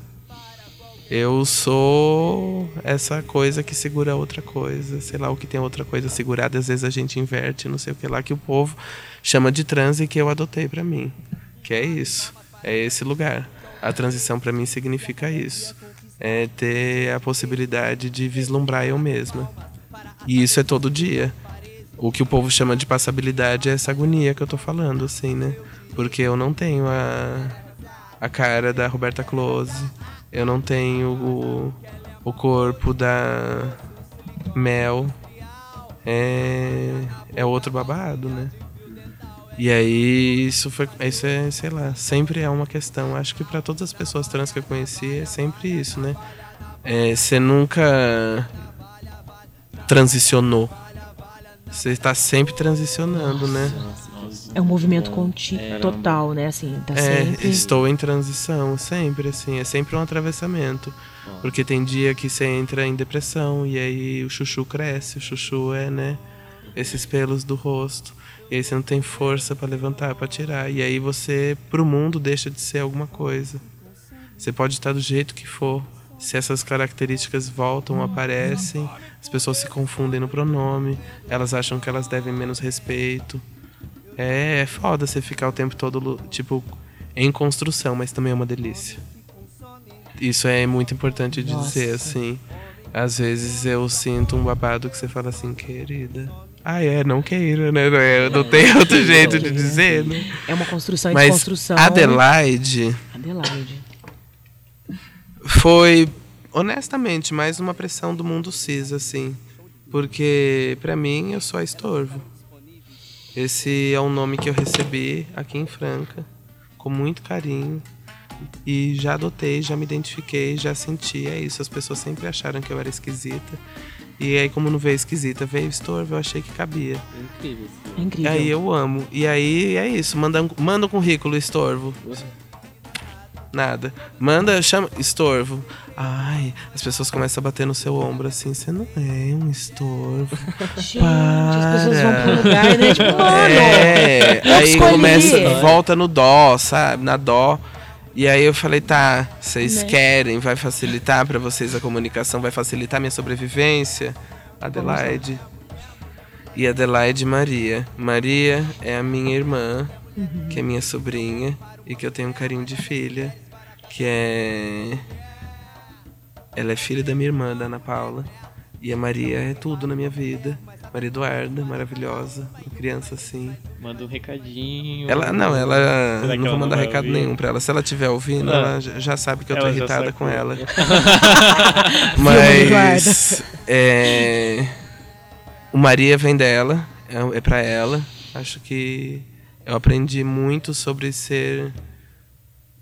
Eu sou essa coisa que segura outra coisa. Sei lá, o que tem outra coisa segurada, às vezes a gente inverte, não sei o que lá, que o povo chama de transe que eu adotei pra mim. Que é isso. É esse lugar. A transição pra mim significa isso. É ter a possibilidade de vislumbrar eu mesma. E isso é todo dia. O que o povo chama de passabilidade é essa agonia que eu tô falando, assim, né? Porque eu não tenho a, a cara da Roberta Close, eu não tenho o, o corpo da Mel. É, é outro babado, né? E aí, isso foi. Isso é, sei lá, sempre é uma questão. Acho que pra todas as pessoas trans que eu conheci é sempre isso, né? É, Você nunca transicionou. Você está sempre transicionando, né? É um movimento conti É, total, né? Assim, tá É, sempre. estou em transição, sempre, assim, é sempre um atravessamento. Porque tem dia que você entra em depressão e aí o chuchu cresce, o chuchu é, né, esses pelos do rosto. E aí você não tem força pra levantar, pra tirar. E aí você, pro mundo, deixa de ser alguma coisa. Você pode estar do jeito que for. Se essas características voltam, aparecem, as pessoas se confundem no pronome, elas acham que elas devem menos respeito. É, é foda você ficar o tempo todo, tipo, em construção, mas também é uma delícia. Isso é muito importante de Nossa. dizer, assim. Às vezes eu sinto um babado que você fala assim, querida. Ah, é, não queira, né? Não, é, não tem outro jeito de dizer, né? É uma construção e Mas desconstrução. Adelaide Adelaide. foi honestamente, mais uma pressão do mundo cis, assim. Porque, pra mim, eu sou a estorvo. Esse é um nome que eu recebi aqui em Franca, com muito carinho. E já adotei, já me identifiquei, já senti. É isso, as pessoas sempre acharam que eu era esquisita. E aí, como não veio esquisita, veio estorvo, eu achei que cabia. Incrível. assim. É E incrível. aí eu amo. E aí é isso, manda, manda um currículo, estorvo. Nada. Manda, chama. Estorvo. Ai, as pessoas começam a bater no seu ombro assim, você não é um estorvo. Gente, as pessoas vão pro lugar, né? Tipo, mano. É, aí escolhi. começa, volta no dó, sabe? Na dó. E aí eu falei, tá, vocês Né? querem, vai facilitar pra vocês a comunicação, vai facilitar minha sobrevivência? Adelaide. E Adelaide Maria. Maria é a minha irmã, Uhum. que é minha sobrinha, e que eu tenho um carinho de filha, que é. Ela é filha da minha irmã, da Ana Paula. E a Maria é tudo na minha vida. Maria Eduarda, maravilhosa, uma criança assim. Manda um recadinho. Ela, não, ela. Será que não vou não mandar vai recado ouvir? nenhum pra ela. Se ela estiver ouvindo, Ah. ela já sabe que eu tô Ela irritada com ela. Maria Mas. É, o Maria vem dela, é, é pra ela. Acho que eu aprendi muito sobre ser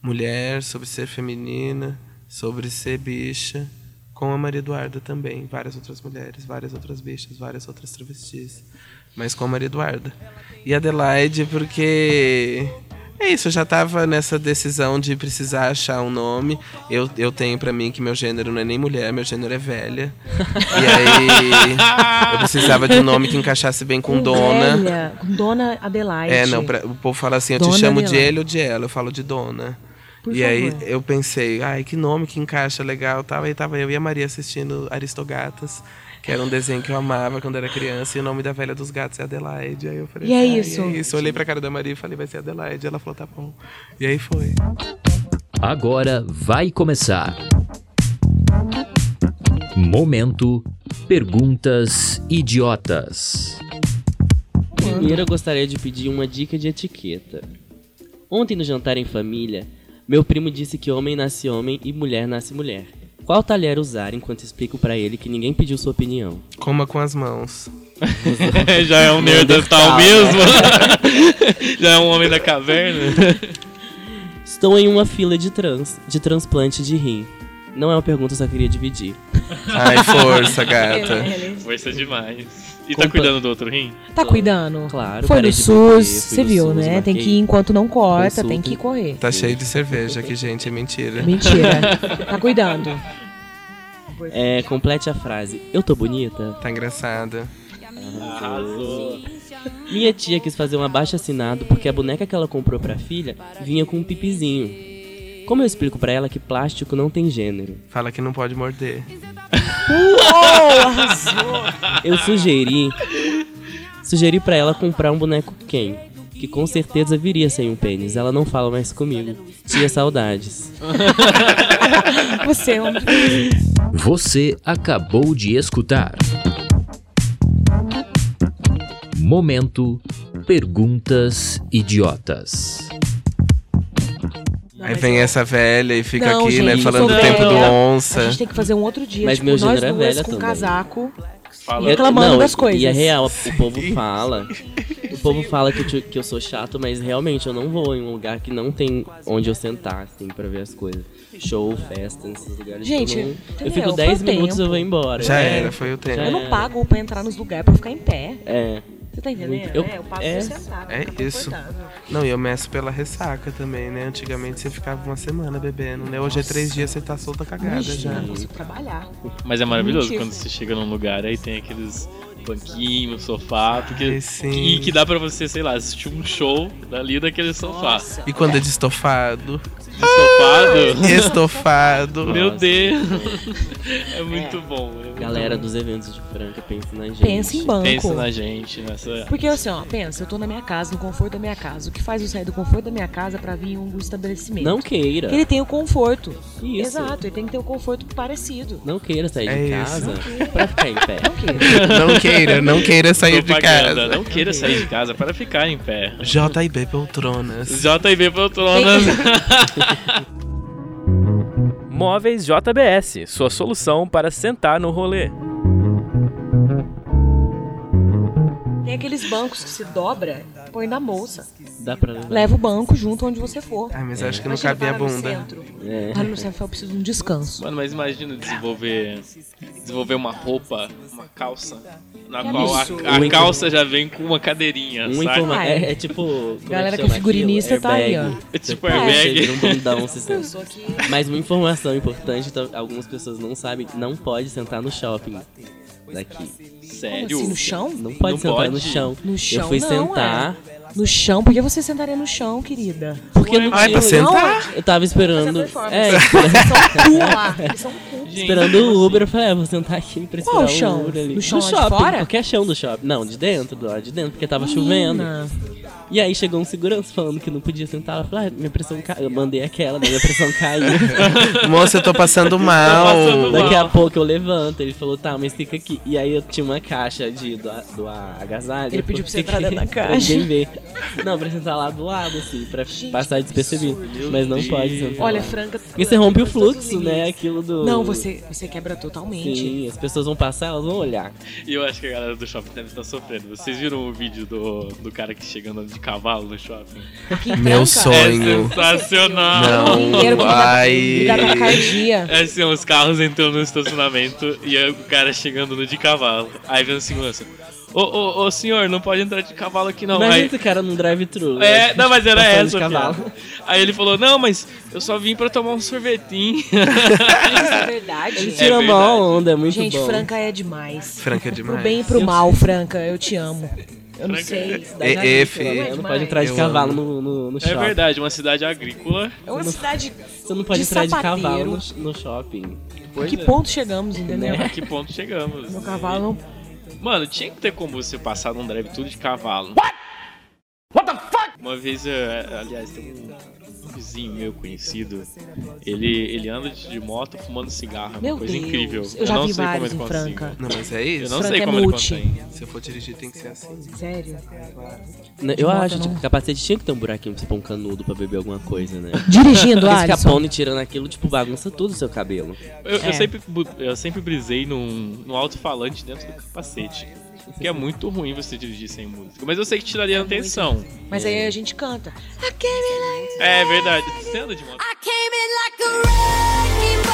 mulher, sobre ser feminina, sobre ser bicha. Com a Maria Eduarda também. Várias outras mulheres, várias outras bichas, várias outras travestis. Mas com a Maria Eduarda. E Adelaide, porque. É isso, eu já tava nessa decisão de precisar achar um nome. Eu, eu tenho pra mim que meu gênero não é nem mulher, meu gênero é velha. E aí eu precisava de um nome que encaixasse bem com dona. Velha, com Dona Adelaide. É, não, pra- o povo fala assim, eu te Dona chamo de Adelaide. ele ou de ela, eu falo de dona. Por e aí favor. eu pensei, ai, que nome que encaixa legal. Tava, aí tava eu e a Maria assistindo Aristogatas, que era um desenho que eu amava quando era criança, e o nome da velha dos gatos é Adelaide. Aí eu falei, E é "Ai, isso." é isso. Eu olhei pra cara da Maria e falei, vai ser Adelaide. Ela falou, tá bom. E aí foi. Agora vai começar. Momento Perguntas Idiotas. Primeiro eu gostaria de pedir uma dica de etiqueta. Ontem no jantar em família, meu primo disse que homem nasce homem e mulher nasce mulher. Qual talher usar enquanto explico pra ele que ninguém pediu sua opinião? Coma com as mãos. Já é um Neandertal mesmo. Já é um homem da caverna. Estou em uma fila de trans, de transplante de rim. Não é uma pergunta, só queria dividir. Ai, força, gata. Ele Força demais. E tá Compa- cuidando do outro rim? Tá cuidando? Claro, Foi no de SUS, você no viu, SUS, né? Tem marquei que ir enquanto não corta, consulta. tem que correr. Tá cheio de cerveja aqui, gente, é mentira. Mentira. tá cuidando. É, complete a frase. Eu tô bonita? Tá engraçada. Arrasou. Minha tia quis fazer um abaixo assinado porque a boneca que ela comprou pra filha vinha com um pipizinho. Como eu explico pra ela que plástico não tem gênero? Fala que não pode morder. Eu sugeri. Sugeri pra ela comprar um boneco Ken, que com certeza viria sem um pênis. Ela não fala mais comigo. Tinha saudades. Você é um... Você acabou de escutar. Momento Perguntas Idiotas. Aí vem essa velha e fica Não, aqui, né, gente, falando eu do tempo do velha. A onça. gente tem que fazer um outro dia, Mas tipo, meu nós gênero é duas velha com também. casaco. Fala. Reclamando Não, das coisas. E é real, o povo fala. O povo fala que eu, te- que eu sou chato, mas realmente eu não vou em um lugar que não tem onde eu sentar, assim, pra ver as coisas. Show, festa, nesses lugares. Gente, eu, não- eu fico Foi 10 o minutos e eu vou embora. Já É, era, foi o tempo. Eu não É. pago pra entrar nos lugares pra ficar em pé. É. Você tá entendendo? Muito- eu- é, eu pago é. É isso. Não, e eu meço pela ressaca também, né? Antigamente você ficava uma semana bebendo, né? Hoje é três dias você tá solta cagada Imagina, já. eu consigo trabalhar. Mas é maravilhoso Mentira. quando você chega num lugar aí tem aqueles banquinhos, sofá, porque Ai, sim. e que dá pra você, sei lá, assistir um show dali daquele sofá. E quando é de estofado? Estofado. Estofado. Meu. Deus. É muito bom. é muito Galera bom. dos eventos de Franca, pensa na gente. Pensa em banco. Pensa na gente, nessa. Porque assim, ó, pensa, eu tô na minha casa, no conforto da minha casa. O que faz eu sair do conforto da minha casa pra vir em um estabelecimento? Não queira. Que ele tem o conforto. Isso. Exato, ele tem que ter o conforto parecido. Não queira sair de É isso. casa pra ficar em pé. Não queira. Não queira, não queira sair de propaganda. casa. Não queira sair de casa para ficar em pé. JB Poltronas. JB Poltronas. Móveis JBS, sua solução para sentar no rolê. Tem aqueles bancos que se dobra, põe na bolsa. Dá pra levar. Leva o banco junto onde você for. Ah, mas acho que não Imagina, cabia a no bunda. centro. É. Para no centro, eu preciso de um descanso. Mano, mas imagina desenvolver desenvolver uma roupa, uma calça, na Que qual a, a calça já vem com uma cadeirinha, Um informa... É, é. é tipo. é Galera que é figurinista aquilo? tá aí, Airbag. É tipo Você airbag. vira um bundão, aqui. Mas uma informação importante, então, algumas pessoas não sabem, não pode sentar no shopping daqui. Sério? Assim, no chão? Não pode Não sentar pode? no chão. No chão Eu fui não, sentar, é. No chão? Por que você sentaria no chão, querida? porque não Ah, é pra sentar? Eu tava esperando. É, Eles são cool lá. Eles são cool. Gente, esperando o Uber, eu falei, ah, vou sentar aqui pra esperar Qual o chão? Uber ali. No chão do shopping, fora? qualquer chão do shopping. Não, de dentro, do lado de dentro, porque tava chovendo. E aí chegou um segurança falando que não podia sentar. Eu falei, ah, minha pressão caiu. Eu mandei aquela, minha pressão caiu. Moça, eu tô passando mal. passando mal. Daqui a pouco eu levanto. Ele falou, tá, mas fica aqui. E aí eu tinha uma caixa de, do, do agasalho. Ele pediu pra você entrar dentro da pra caixa. Ninguém ver. Não, pra sentar lá do lado, assim, pra passar despercebido. Mas não pode sentar. Olha, lá. Franca. Porque você rompe o fluxo, né? Aquilo do. Não, você, você quebra totalmente. Sim, as pessoas vão passar, elas vão olhar. E eu acho que a galera do shopping deve estar sofrendo. Vocês viram o vídeo do, do cara que chega andando de cavalo no shopping? Meu Franca, É sonho. sensacional! o dá- Vai. É assim, os carros entrando no estacionamento e aí o cara chegando no de cavalo. Aí vem o segurança. Ô, ô, ô, senhor, não pode entrar de cavalo aqui não. Imagina esse cara num drive-thru. né? é, não, mas era essa. Aí ele falou, não, mas eu só vim pra tomar um sorvetinho. Isso é verdade. Ele É tira verdade. uma onda, é muito Gente, bom. Franca é demais. Franca é Pro demais. bem e pro mal, Franca, eu te amo. Eu não sei. É, é, não é pode entrar de Eu cavalo no, no, no É shopping. verdade, uma cidade agrícola. É uma cidade. Você não pode De entrar de sapateiro. cavalo no, no shopping. Pois que é. ponto chegamos, entendeu? A que ponto chegamos? Meu cavalo não. Mano, tinha que ter como você passar num drive tudo de cavalo. What? What the fuck? Uma vez, eh, aliás, tem um vizinho meu conhecido. Ele, ele anda de, moto fumando cigarro. É uma Meu coisa Deus. incrível. Eu já não vi sei como vários ele em consegue. Franca. Não, mas é Eu isso. não Franca sei é como ele multi. consegue. Se eu for dirigir, tem que ser assim. Sério? Né, Eu moto, acho não. tipo, que capacete tinha que ter um buraquinho pra você pôr um canudo pra beber alguma coisa, né? Dirigindo, Alisson. capone tirando aquilo, tipo, bagunça tudo o seu cabelo. Eu, eu É. sempre, bu- eu sempre brisei num, num alto-falante dentro do capacete. Porque é muito ruim você dirigir sem música. Mas eu sei que tiraria a atenção. Mas aí a gente canta. É verdade. Você anda de moto? I came in like a wrecking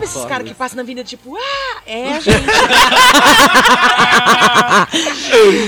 Sabe esses caras que passam na vida tipo, ah, é, gente.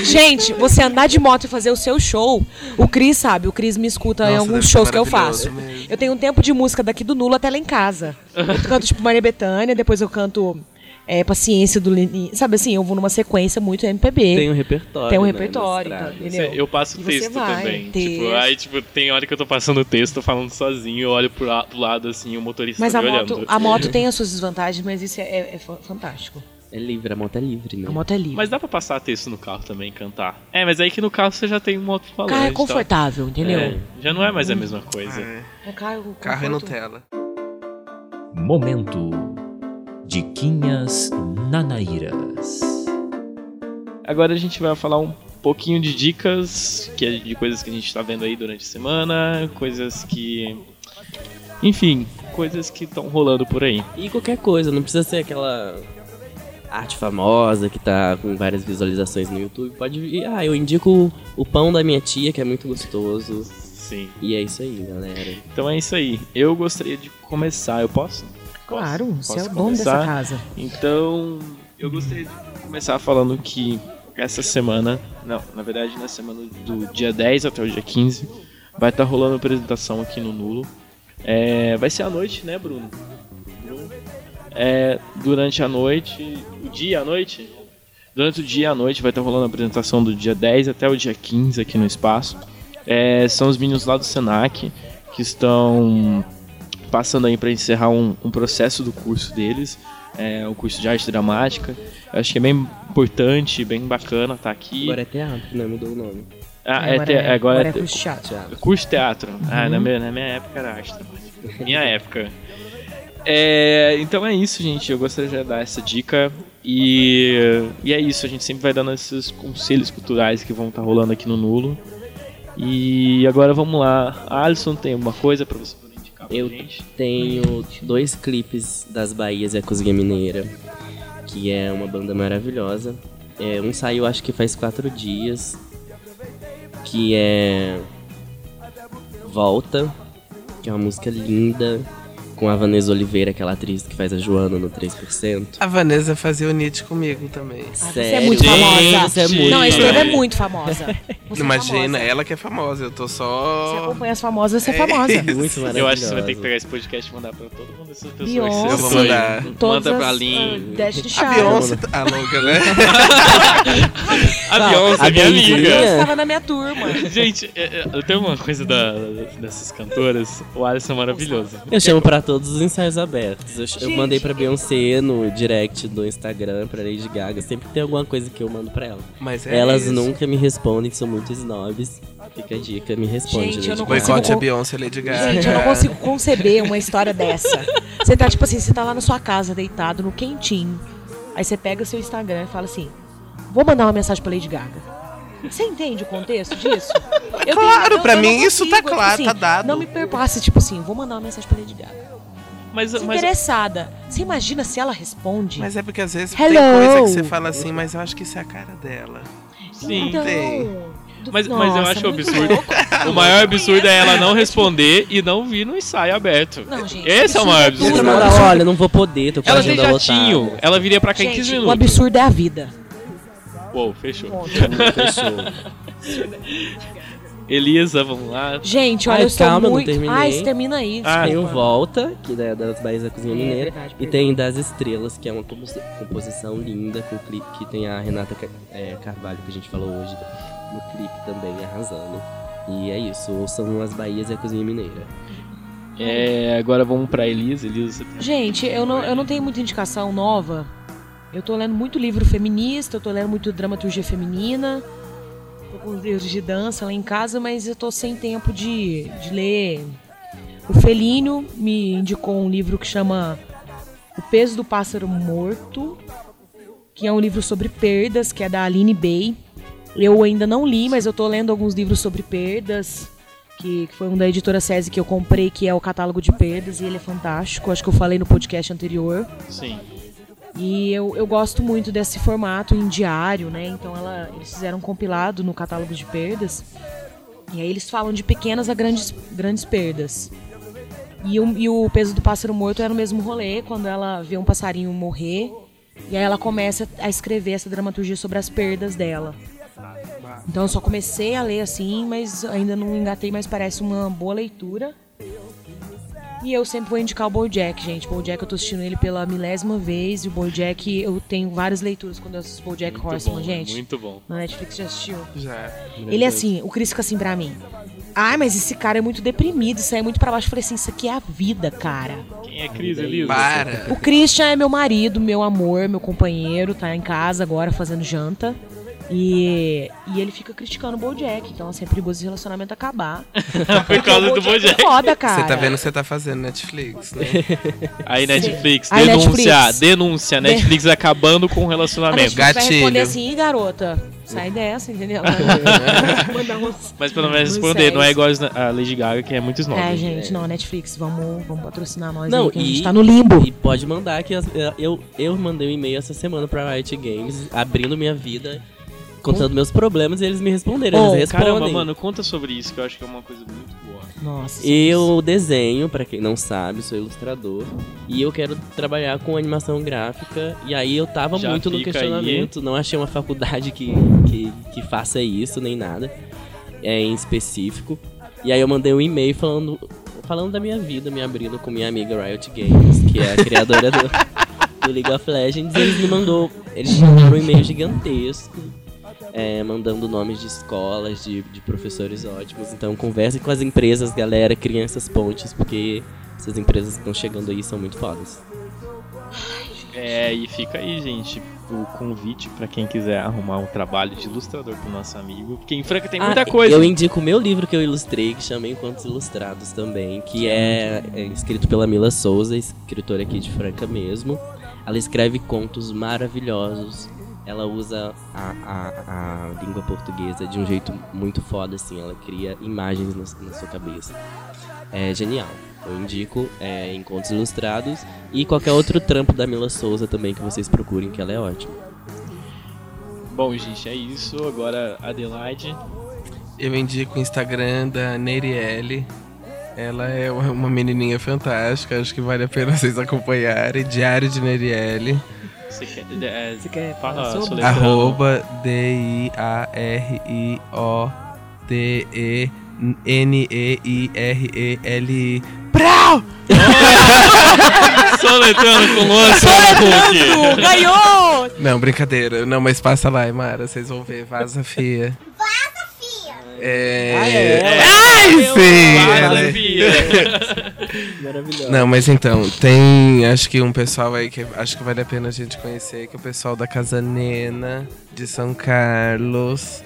gente, você andar de moto e fazer o seu show, o Cris sabe, o Cris me escuta em Nossa, alguns deve ser shows que eu faço. mesmo. Eu tenho um tempo de música daqui do Nulo até lá em casa. Eu canto tipo Maria Bethânia, depois eu canto é, Paciência do Lini. Sabe assim, eu vou numa sequência muito MPB. Tem um repertório. Tem um né, repertório, tá, estrada. entendeu? Eu passo E você texto vai, também. texto. Tipo, aí, tipo, tem hora que eu tô passando o texto, tô falando sozinho, eu olho pro, pro lado assim, o motorista Mas tá a me moto, olhando. a moto tem as suas desvantagens, mas isso é, é- é fa- fantástico. É livre, a moto é livre, né? A moto é livre. Mas dá pra passar texto no carro também e cantar. É, mas aí que no carro você já tem um outro o falante. carro é tá? confortável, entendeu? É, já não é mais a mesma coisa. É. É carro, Carro é. Nutella. Momento Diquinhas Nanaíras. Agora a gente vai falar um pouquinho de dicas, que é de coisas que a gente tá vendo aí durante a semana, coisas que. Enfim, coisas que estão rolando por aí. E qualquer coisa, não precisa ser aquela arte famosa que tá com várias visualizações no YouTube. Pode vir. Ah, eu indico o, o pão da minha tia, que é muito gostoso. Sim. E é isso aí, galera. Então é isso aí. Eu gostaria de começar. Eu posso? Claro, Posso- você é o dono dessa casa. Então, eu gostaria de começar falando que essa semana, não, na verdade na semana do dia 10 até o dia 15, vai estar rolando apresentação aqui no Nulo. É, vai ser à noite, né, Bruno? É, durante a noite, o dia e a noite? Durante o dia e a noite vai estar rolando a apresentação do dia 10 até o dia 15 aqui no espaço. É, são os meninos lá do Senac que estão passando aí para encerrar um, um processo do curso deles, é, o curso de arte dramática. Eu acho que é bem importante, bem bacana estar aqui. Agora é teatro, né? Mudou o nome. Ah, é te- agora, é, te- curso de teatro. Teatro. curso de teatro. Ah, na minha, na minha época era arte dramática. Minha época. É, então é isso, gente. Eu gostaria de dar essa dica. E, e é isso, a gente sempre vai dando esses conselhos culturais que vão estar rolando aqui no Nulo. E agora vamos lá. Alisson tem uma coisa pra você Eu tenho dois clipes das Bahias e a Cozinha Mineira, que é uma banda maravilhosa. É, um saiu acho que faz quatro dias, que é Volta, que é uma música linda, com a Vanessa Oliveira, aquela atriz que faz a Joana no 3%. A Vanessa fazia o NIT comigo também. Ah, você é muito Gente, famosa. Você é muito não, a Esteve é muito famosa. Você é Imagina, famosa. ela que é famosa, eu tô Você só. acompanha as famosas, você é É famosa. isso. Muito maravilhosa. Eu acho que você vai ter que pegar esse podcast e mandar pra todo mundo essas pessoas. Beyoncé. você Eu vou mandar. Todas Manda pra Lin. ah, Destiny A. Beyoncé, tá- a louca, né? A Beyoncé, a minha Beyoncé. amiga. Beyoncé estava na minha turma. Gente, é, é, eu tenho uma coisa da, dessas cantoras. O Alisson é maravilhoso. Eu chamo pra todos os ensaios abertos. Eu, eu Gente. mandei pra Beyoncé no direct do Instagram, pra Lady Gaga. Sempre tem alguma coisa que eu mando pra ela. Mas é Elas isso. nunca me respondem, são muito snobs. Fica a dica, me responde. Gente, eu não consigo- a Beyoncé e Lady Gaga. Gente, eu não consigo conceber uma história dessa. Você tá, tipo assim, você tá lá na sua casa, deitado, no quentinho. Aí você pega seu Instagram e fala assim: vou mandar uma mensagem pra Lady Gaga. Você entende o contexto disso? Eu Claro, pra mim não isso tá consigo, claro, tipo tá dado. Não me perpasse, tipo assim, vou mandar uma mensagem pra Lady Gaga. Mas, mas. Você imagina se ela responde? Mas é porque às vezes Hello. tem coisa que você fala assim, mas eu acho que isso é a cara dela. sim. então, tem. do- Mas, mas eu Nossa, acho absurdo. louco. O maior absurdo é ela não responder e não vir no ensaio aberto. Não, gente, Esse é o maior absurdo é olha, não vou poder, tô com a Ela tem agenda jatinho. lotada. Ela viria pra cá em 15 Gente, minutos. o absurdo é a vida. Uou, fechou. Ponto. Fechou. Elisa, vamos lá. Gente, olha, Ai, eu estou calma, eu não muito. terminei. Termina aí. Ah, Tem o desculpa. Volta, que é das Bahias da Cozinha É, Mineira. verdade, e tem Das Estrelas, que é uma compos- composição linda, com clipe que tem a Renata é, Carvalho, que a gente falou hoje, no clipe também, arrasando. E é isso, são as Bahias e a Cozinha Mineira. É, agora vamos pra Elisa. Elisa, você tem- Gente, eu não, eu não tenho muita indicação nova. Eu tô lendo muito livro feminista, eu tô lendo muito dramaturgia feminina. Os livros de dança lá em casa, mas eu tô sem tempo de, de ler. O Felínio me indicou um livro que chama O Peso do Pássaro Morto, que é um livro sobre perdas, que é da Aline Bey. Eu ainda não li, mas eu tô lendo alguns livros sobre perdas, que, que foi um da editora SESI que eu comprei, que é o catálogo de perdas, e ele é fantástico. Acho que eu falei no podcast anterior. Sim. E eu, eu gosto muito desse formato em diário, né? Então ela, eles fizeram um compilado no catálogo de perdas. E aí eles falam de pequenas a grandes, grandes perdas. E o, e o peso do pássaro morto era o mesmo rolê, quando ela vê um passarinho morrer. E aí ela começa a escrever essa dramaturgia sobre as perdas dela. Então eu só comecei a ler assim, mas ainda não engatei, mas parece uma boa leitura. E eu sempre vou indicar o BoJack, gente. BoJack eu tô assistindo ele pela milésima vez. E o BoJack, eu tenho várias leituras quando eu assisto BoJack Muito Horseman, bom, gente. Muito bom. Na Netflix já assistiu? Já. Ele é assim, o Chris fica assim pra mim. Ai, mas esse cara é muito deprimido, isso aí é muito pra baixo. Eu falei assim, isso aqui é a vida, cara. Quem é Cris, Elisa? Para. O Christian é meu marido, meu amor, meu companheiro, tá em casa agora fazendo janta. E, e ele fica criticando o BoJack, então assim, é perigoso esse relacionamento acabar. Por causa do É Bojack. foda, cara. Você tá vendo o que você tá fazendo Netflix, né? Aí Netflix, Aí, denúncia, Netflix. denúncia. Netflix acabando com o relacionamento. Netflix vai responder Gatilho. assim, "Ih, garota, sai dessa, entendeu? Mas pelo menos responder, não é igual a Lady Gaga, que é muito snob. É, gente, não, Netflix, vamos, vamos patrocinar nós Não, aí, que a gente e- tá no limbo. E pode mandar que eu, eu mandei um e-mail essa semana pra Riot Games, abrindo minha vida, contando meus problemas e eles me responderam. Oh, eles respondem. Caramba, mano, conta sobre isso, que eu acho que é uma coisa muito boa. Nossa. Eu desenho, pra quem não sabe, sou ilustrador. E eu quero trabalhar com animação gráfica. E aí eu tava Já muito no questionamento. Não achei uma faculdade que, que, que faça isso, nem nada. É, em específico. E aí eu mandei um e-mail falando, falando da minha vida, me abrindo com minha amiga Riot Games, que é a criadora do, do League of Legends. E eles me mandou. Eles me mandaram um e-mail gigantesco. É, mandando nomes de escolas, de, de professores ótimos. Então converse com as empresas, galera, criem essas pontes, porque essas empresas que estão chegando aí são muito fodas. É, e fica aí, gente, o convite pra quem quiser arrumar um trabalho de ilustrador pro nosso amigo. Porque em Franca tem muita Ah, coisa. Eu indico o meu livro que eu ilustrei, que chama Encontros Ilustrados também, que é, é escrito pela Mila Souza, escritora aqui de Franca mesmo. Ela escreve contos maravilhosos, ela usa a, a, a língua portuguesa de um jeito muito foda, assim. Ela cria imagens na, na sua cabeça. É genial. Eu indico é, Encontros Ilustrados e qualquer outro trampo da Mila Souza também que vocês procurem, que ela é ótima. Bom, gente, é isso. Agora, Adelaide. Eu indico o Instagram da Neirielle. Ela é uma menininha fantástica, acho que vale a pena vocês acompanharem. Diário de Neirielle. Você quer, é, Você quer fala falar sobre? Arroba D-I-A-R-I-O-D-E-N-E-I-R-E-L-I. Prau! Soletrando com Luan Huck. Ganhou! Não, brincadeira. Não, mas passa lá, Mara, vocês vão ver. Vaza Fia. Vaza Fia! É. Ah, é? Ai, sim! ela Fala, Bia. Maravilhosa. Não, mas então, tem acho que um pessoal aí que acho que vale a pena a gente conhecer, que é o pessoal da Casa Nena, de São Carlos.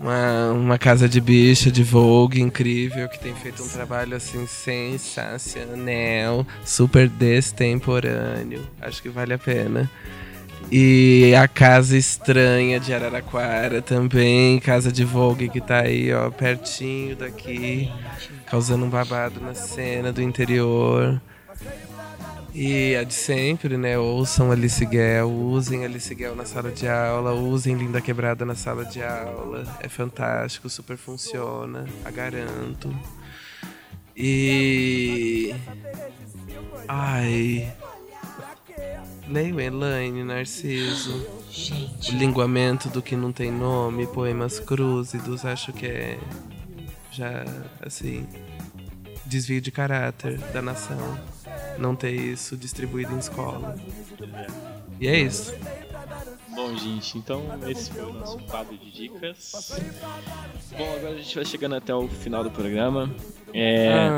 Uma, uma casa de bicha, de Vogue incrível, que tem feito um trabalho assim sensacional, super destemporâneo. Acho que vale a pena. E a Casa Estranha de Araraquara também, casa de Vogue que tá aí, ó, pertinho daqui, causando um babado na cena do interior. Leio Elaine Narciso. Gente, O linguamento do que não tem nome, poemas crúzidos, acho que é. Já, assim. Desvio de caráter da nação. Não ter isso distribuído em escola. E é isso. Bom, gente, então esse foi o nosso quadro de dicas. Bom, agora a gente vai chegando até o final do programa. É.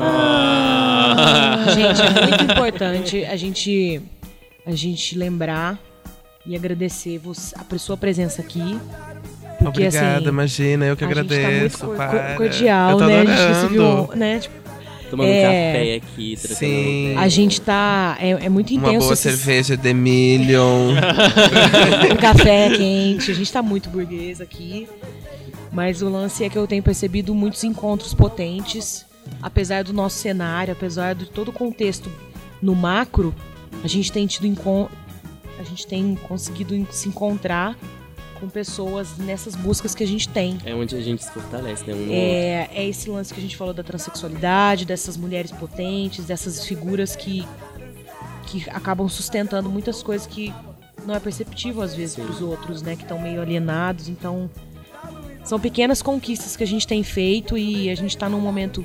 Ah. gente, é muito importante a gente, a gente lembrar e agradecer você, a sua presença aqui. Porque Obrigada, assim, imagina, eu que a gente agradeço. tá muito cordial, eu tô né? A gente adorando. conseguiu, né? Tipo, Tomando É. café aqui, trocando Sim. a gente tá. É, é muito Uma intenso. boa esses- cerveja de Million. um café quente. A gente tá muito burguês aqui. Mas o lance é que eu tenho percebido muitos encontros potentes. Apesar do nosso cenário, apesar de todo o contexto no macro, a gente tem tido a gente tem conseguido se encontrar com pessoas nessas buscas que a gente tem. É onde a gente se fortalece, né? Um. É, é esse lance que a gente falou da transexualidade, dessas mulheres potentes, dessas figuras que, que acabam sustentando muitas coisas que não é perceptível às vezes para os outros, né? Que estão meio alienados. Então, são pequenas conquistas que a gente tem feito e a gente está num momento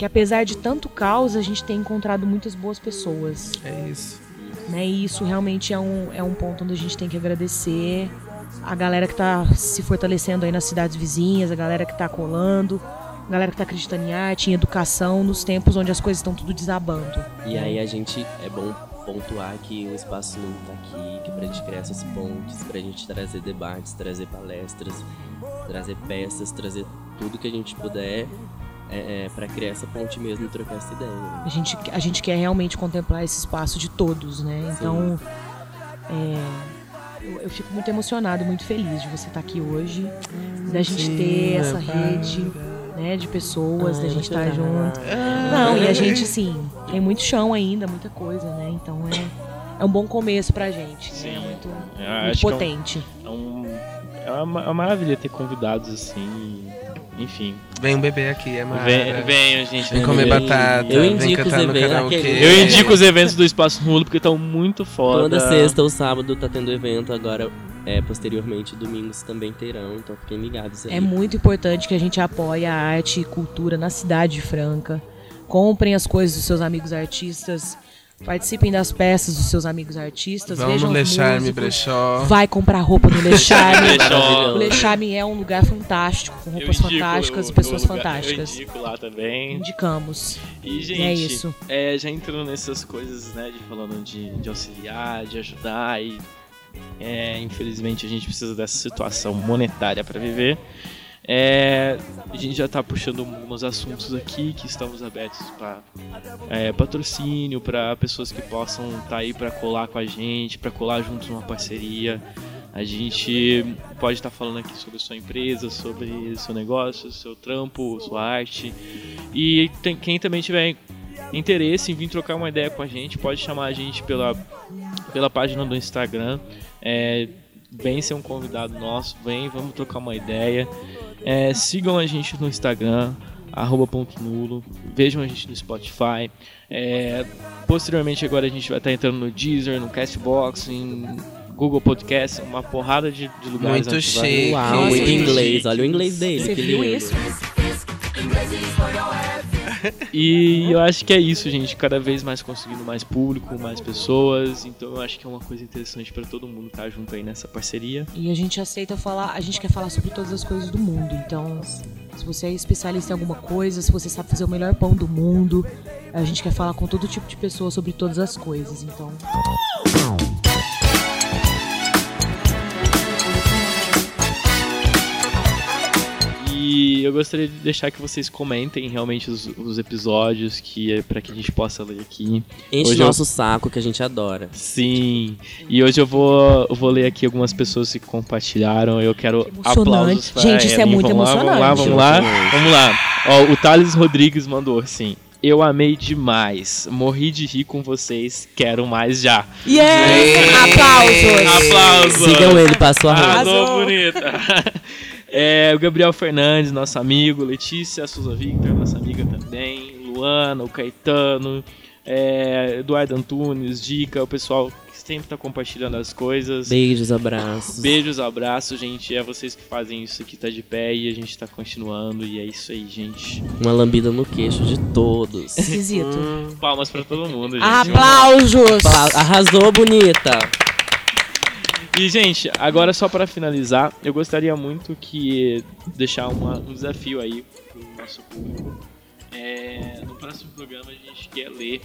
que, apesar de tanto caos, a gente tem encontrado muitas boas pessoas. É isso. Né? E isso realmente é um, é um ponto onde a gente tem que agradecer a galera que tá se fortalecendo aí nas cidades vizinhas, a galera que tá colando, a galera que tá acreditando em arte, em educação, nos tempos onde as coisas estão tudo desabando. E aí a gente é bom pontuar que o Espaço Nulo tá aqui, que pra gente criar essas pontes, pra gente trazer debates, trazer palestras, trazer peças, trazer tudo que a gente puder é, é, para criar essa ponte mesmo e trocar essa ideia. né? A gente, a gente quer realmente contemplar esse espaço de todos, né? Então, é, eu, eu fico muito emocionado, muito feliz de você estar aqui hoje, da gente Sim, ter essa é rede, né, de pessoas, da Ai, gente estar chorar. junto. Não, e a gente, sim, tem muito chão ainda, muita coisa, né? Então é, é um bom começo pra gente. Sim. né? É muito, muito que é um- potente. É, um, é uma, é uma maravilha ter convidados assim. Enfim. Vem um bebê aqui, é Mara. Vem, venham, gente. Vem comer Eu batata, eu vem indico cantar os no eventos, Eu indico os eventos do Espaço Rulo porque estão muito foda. Toda sexta ou sábado tá tendo evento, agora é, posteriormente domingos também terão, então fiquem ligados aí. É muito importante que a gente apoie a arte e cultura na cidade de Franca. Comprem as coisas dos seus amigos artistas. Participem das peças dos seus amigos artistas. Vamos vejam no Lecharme. Brechó. Vai comprar roupa no Lecharme. Brechó. o Lecharme é um lugar fantástico, com Eu roupas indico fantásticas o- e pessoas lugar- fantásticas. Eu indico lá também. Indicamos. E, gente, é isso. é, já entrando nessas coisas, né, de falando de, de auxiliar, de ajudar e é, infelizmente a gente precisa dessa situação monetária para viver. É, a gente já está puxando alguns assuntos aqui que estamos abertos para patrocínio, para pessoas que possam estar aí para colar com a gente, para colar juntos numa parceria. A gente pode estar falando aqui sobre sua empresa, sobre seu negócio, seu trampo, sua arte. E tem, quem também tiver interesse em vir trocar uma ideia com a gente, pode chamar a gente pela, pela página do Instagram. É, vem ser um convidado nosso, vem, vamos trocar uma ideia. É, sigam a gente no Instagram, arroba ponto nulo, vejam a gente no Spotify. É, posteriormente agora a gente vai estar entrando no Deezer, no Castbox, em Google Podcast, uma porrada de, de lugares. Muito onde vai-. Uau, Nossa, muito inglês. Olha o inglês dele. Você que viu lindo. isso? E eu acho que é isso, gente. Cada vez mais conseguindo mais público, mais pessoas. Então eu acho que é uma coisa interessante para todo mundo estar junto aí nessa parceria. E a gente aceita falar, a gente quer falar sobre todas as coisas do mundo. Então, se você é especialista em alguma coisa, se você sabe fazer o melhor pão do mundo, a gente quer falar com todo tipo de pessoa sobre todas as coisas. Então, E eu gostaria de deixar que vocês comentem realmente os, os episódios que é para que a gente possa ler aqui. Enche Hoje eu- nosso saco que a gente adora. Sim. E hoje eu vou, eu vou ler aqui algumas pessoas que compartilharam. Eu quero emocionante. aplausos pra Gente, isso é muito vamos Lá, vamos lá, emocionante. vamos lá. Vamos lá. Ó, o Thales Rodrigues mandou assim. Eu amei demais. Morri de rir com vocês. Quero mais já. yes! Aplausos! Aplausos! Sigam ele, passou a Arrasou. bonita. É, o Gabriel Fernandes, nosso amigo, Letícia Souza Victor, nossa amiga também, Luana, o Caetano, é, Eduardo Antunes, Dica, o pessoal que sempre tá compartilhando as coisas. Beijos, abraços. Beijos, abraços, gente. É vocês que fazem isso aqui, tá de pé e a gente tá continuando. E é isso aí, gente. Uma lambida no queixo de todos. Esquisito. Palmas pra todo mundo, gente. Aplausos! Apla- Arrasou, bonita. E, gente, agora só pra finalizar, eu gostaria muito que deixar uma- um desafio aí pro nosso público. É, no próximo programa a gente quer ler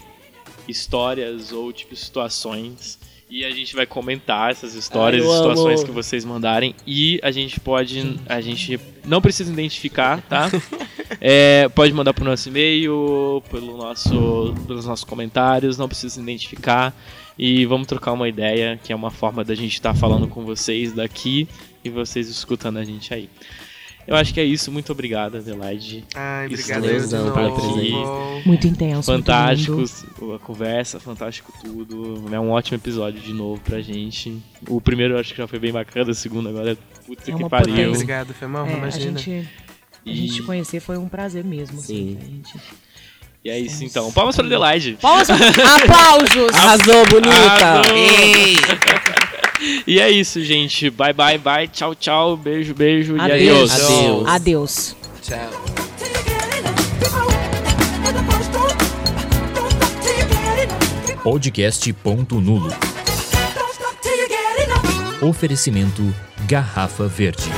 histórias ou tipo situações e a gente vai comentar essas histórias Ai, e situações amo. que vocês mandarem e a gente pode a gente não precisa identificar tá É, pode mandar pro nosso e-mail pelo nosso pelos nossos comentários não precisa identificar e vamos trocar uma ideia que é uma forma da gente estar falando com vocês daqui e vocês escutando a gente aí eu acho que é isso muito obrigado Adelaide Ai, obrigado mesmo, pela presença. Muito intenso. Fantástico muito lindo. a conversa, fantástico tudo. É um ótimo episódio de novo pra gente. O primeiro eu acho que já foi bem bacana, o segundo agora, puta É que pariu. potência. Obrigado, foi mal, É, a imagina. gente, a gente te conhecer foi um prazer mesmo. Sim. Assim, a gente... E é isso então. Palmas pra Adelaide. Palmas- Aplausos! Arrasou, bonita. Arrasou! Ei! E é isso, gente. Bye, bye, bye. Tchau, tchau. Beijo, beijo. Adeus. E adeus. Adeus. Adeus. Tchau. Podcast Ponto Nulo. Oferecimento Garrafa Verde.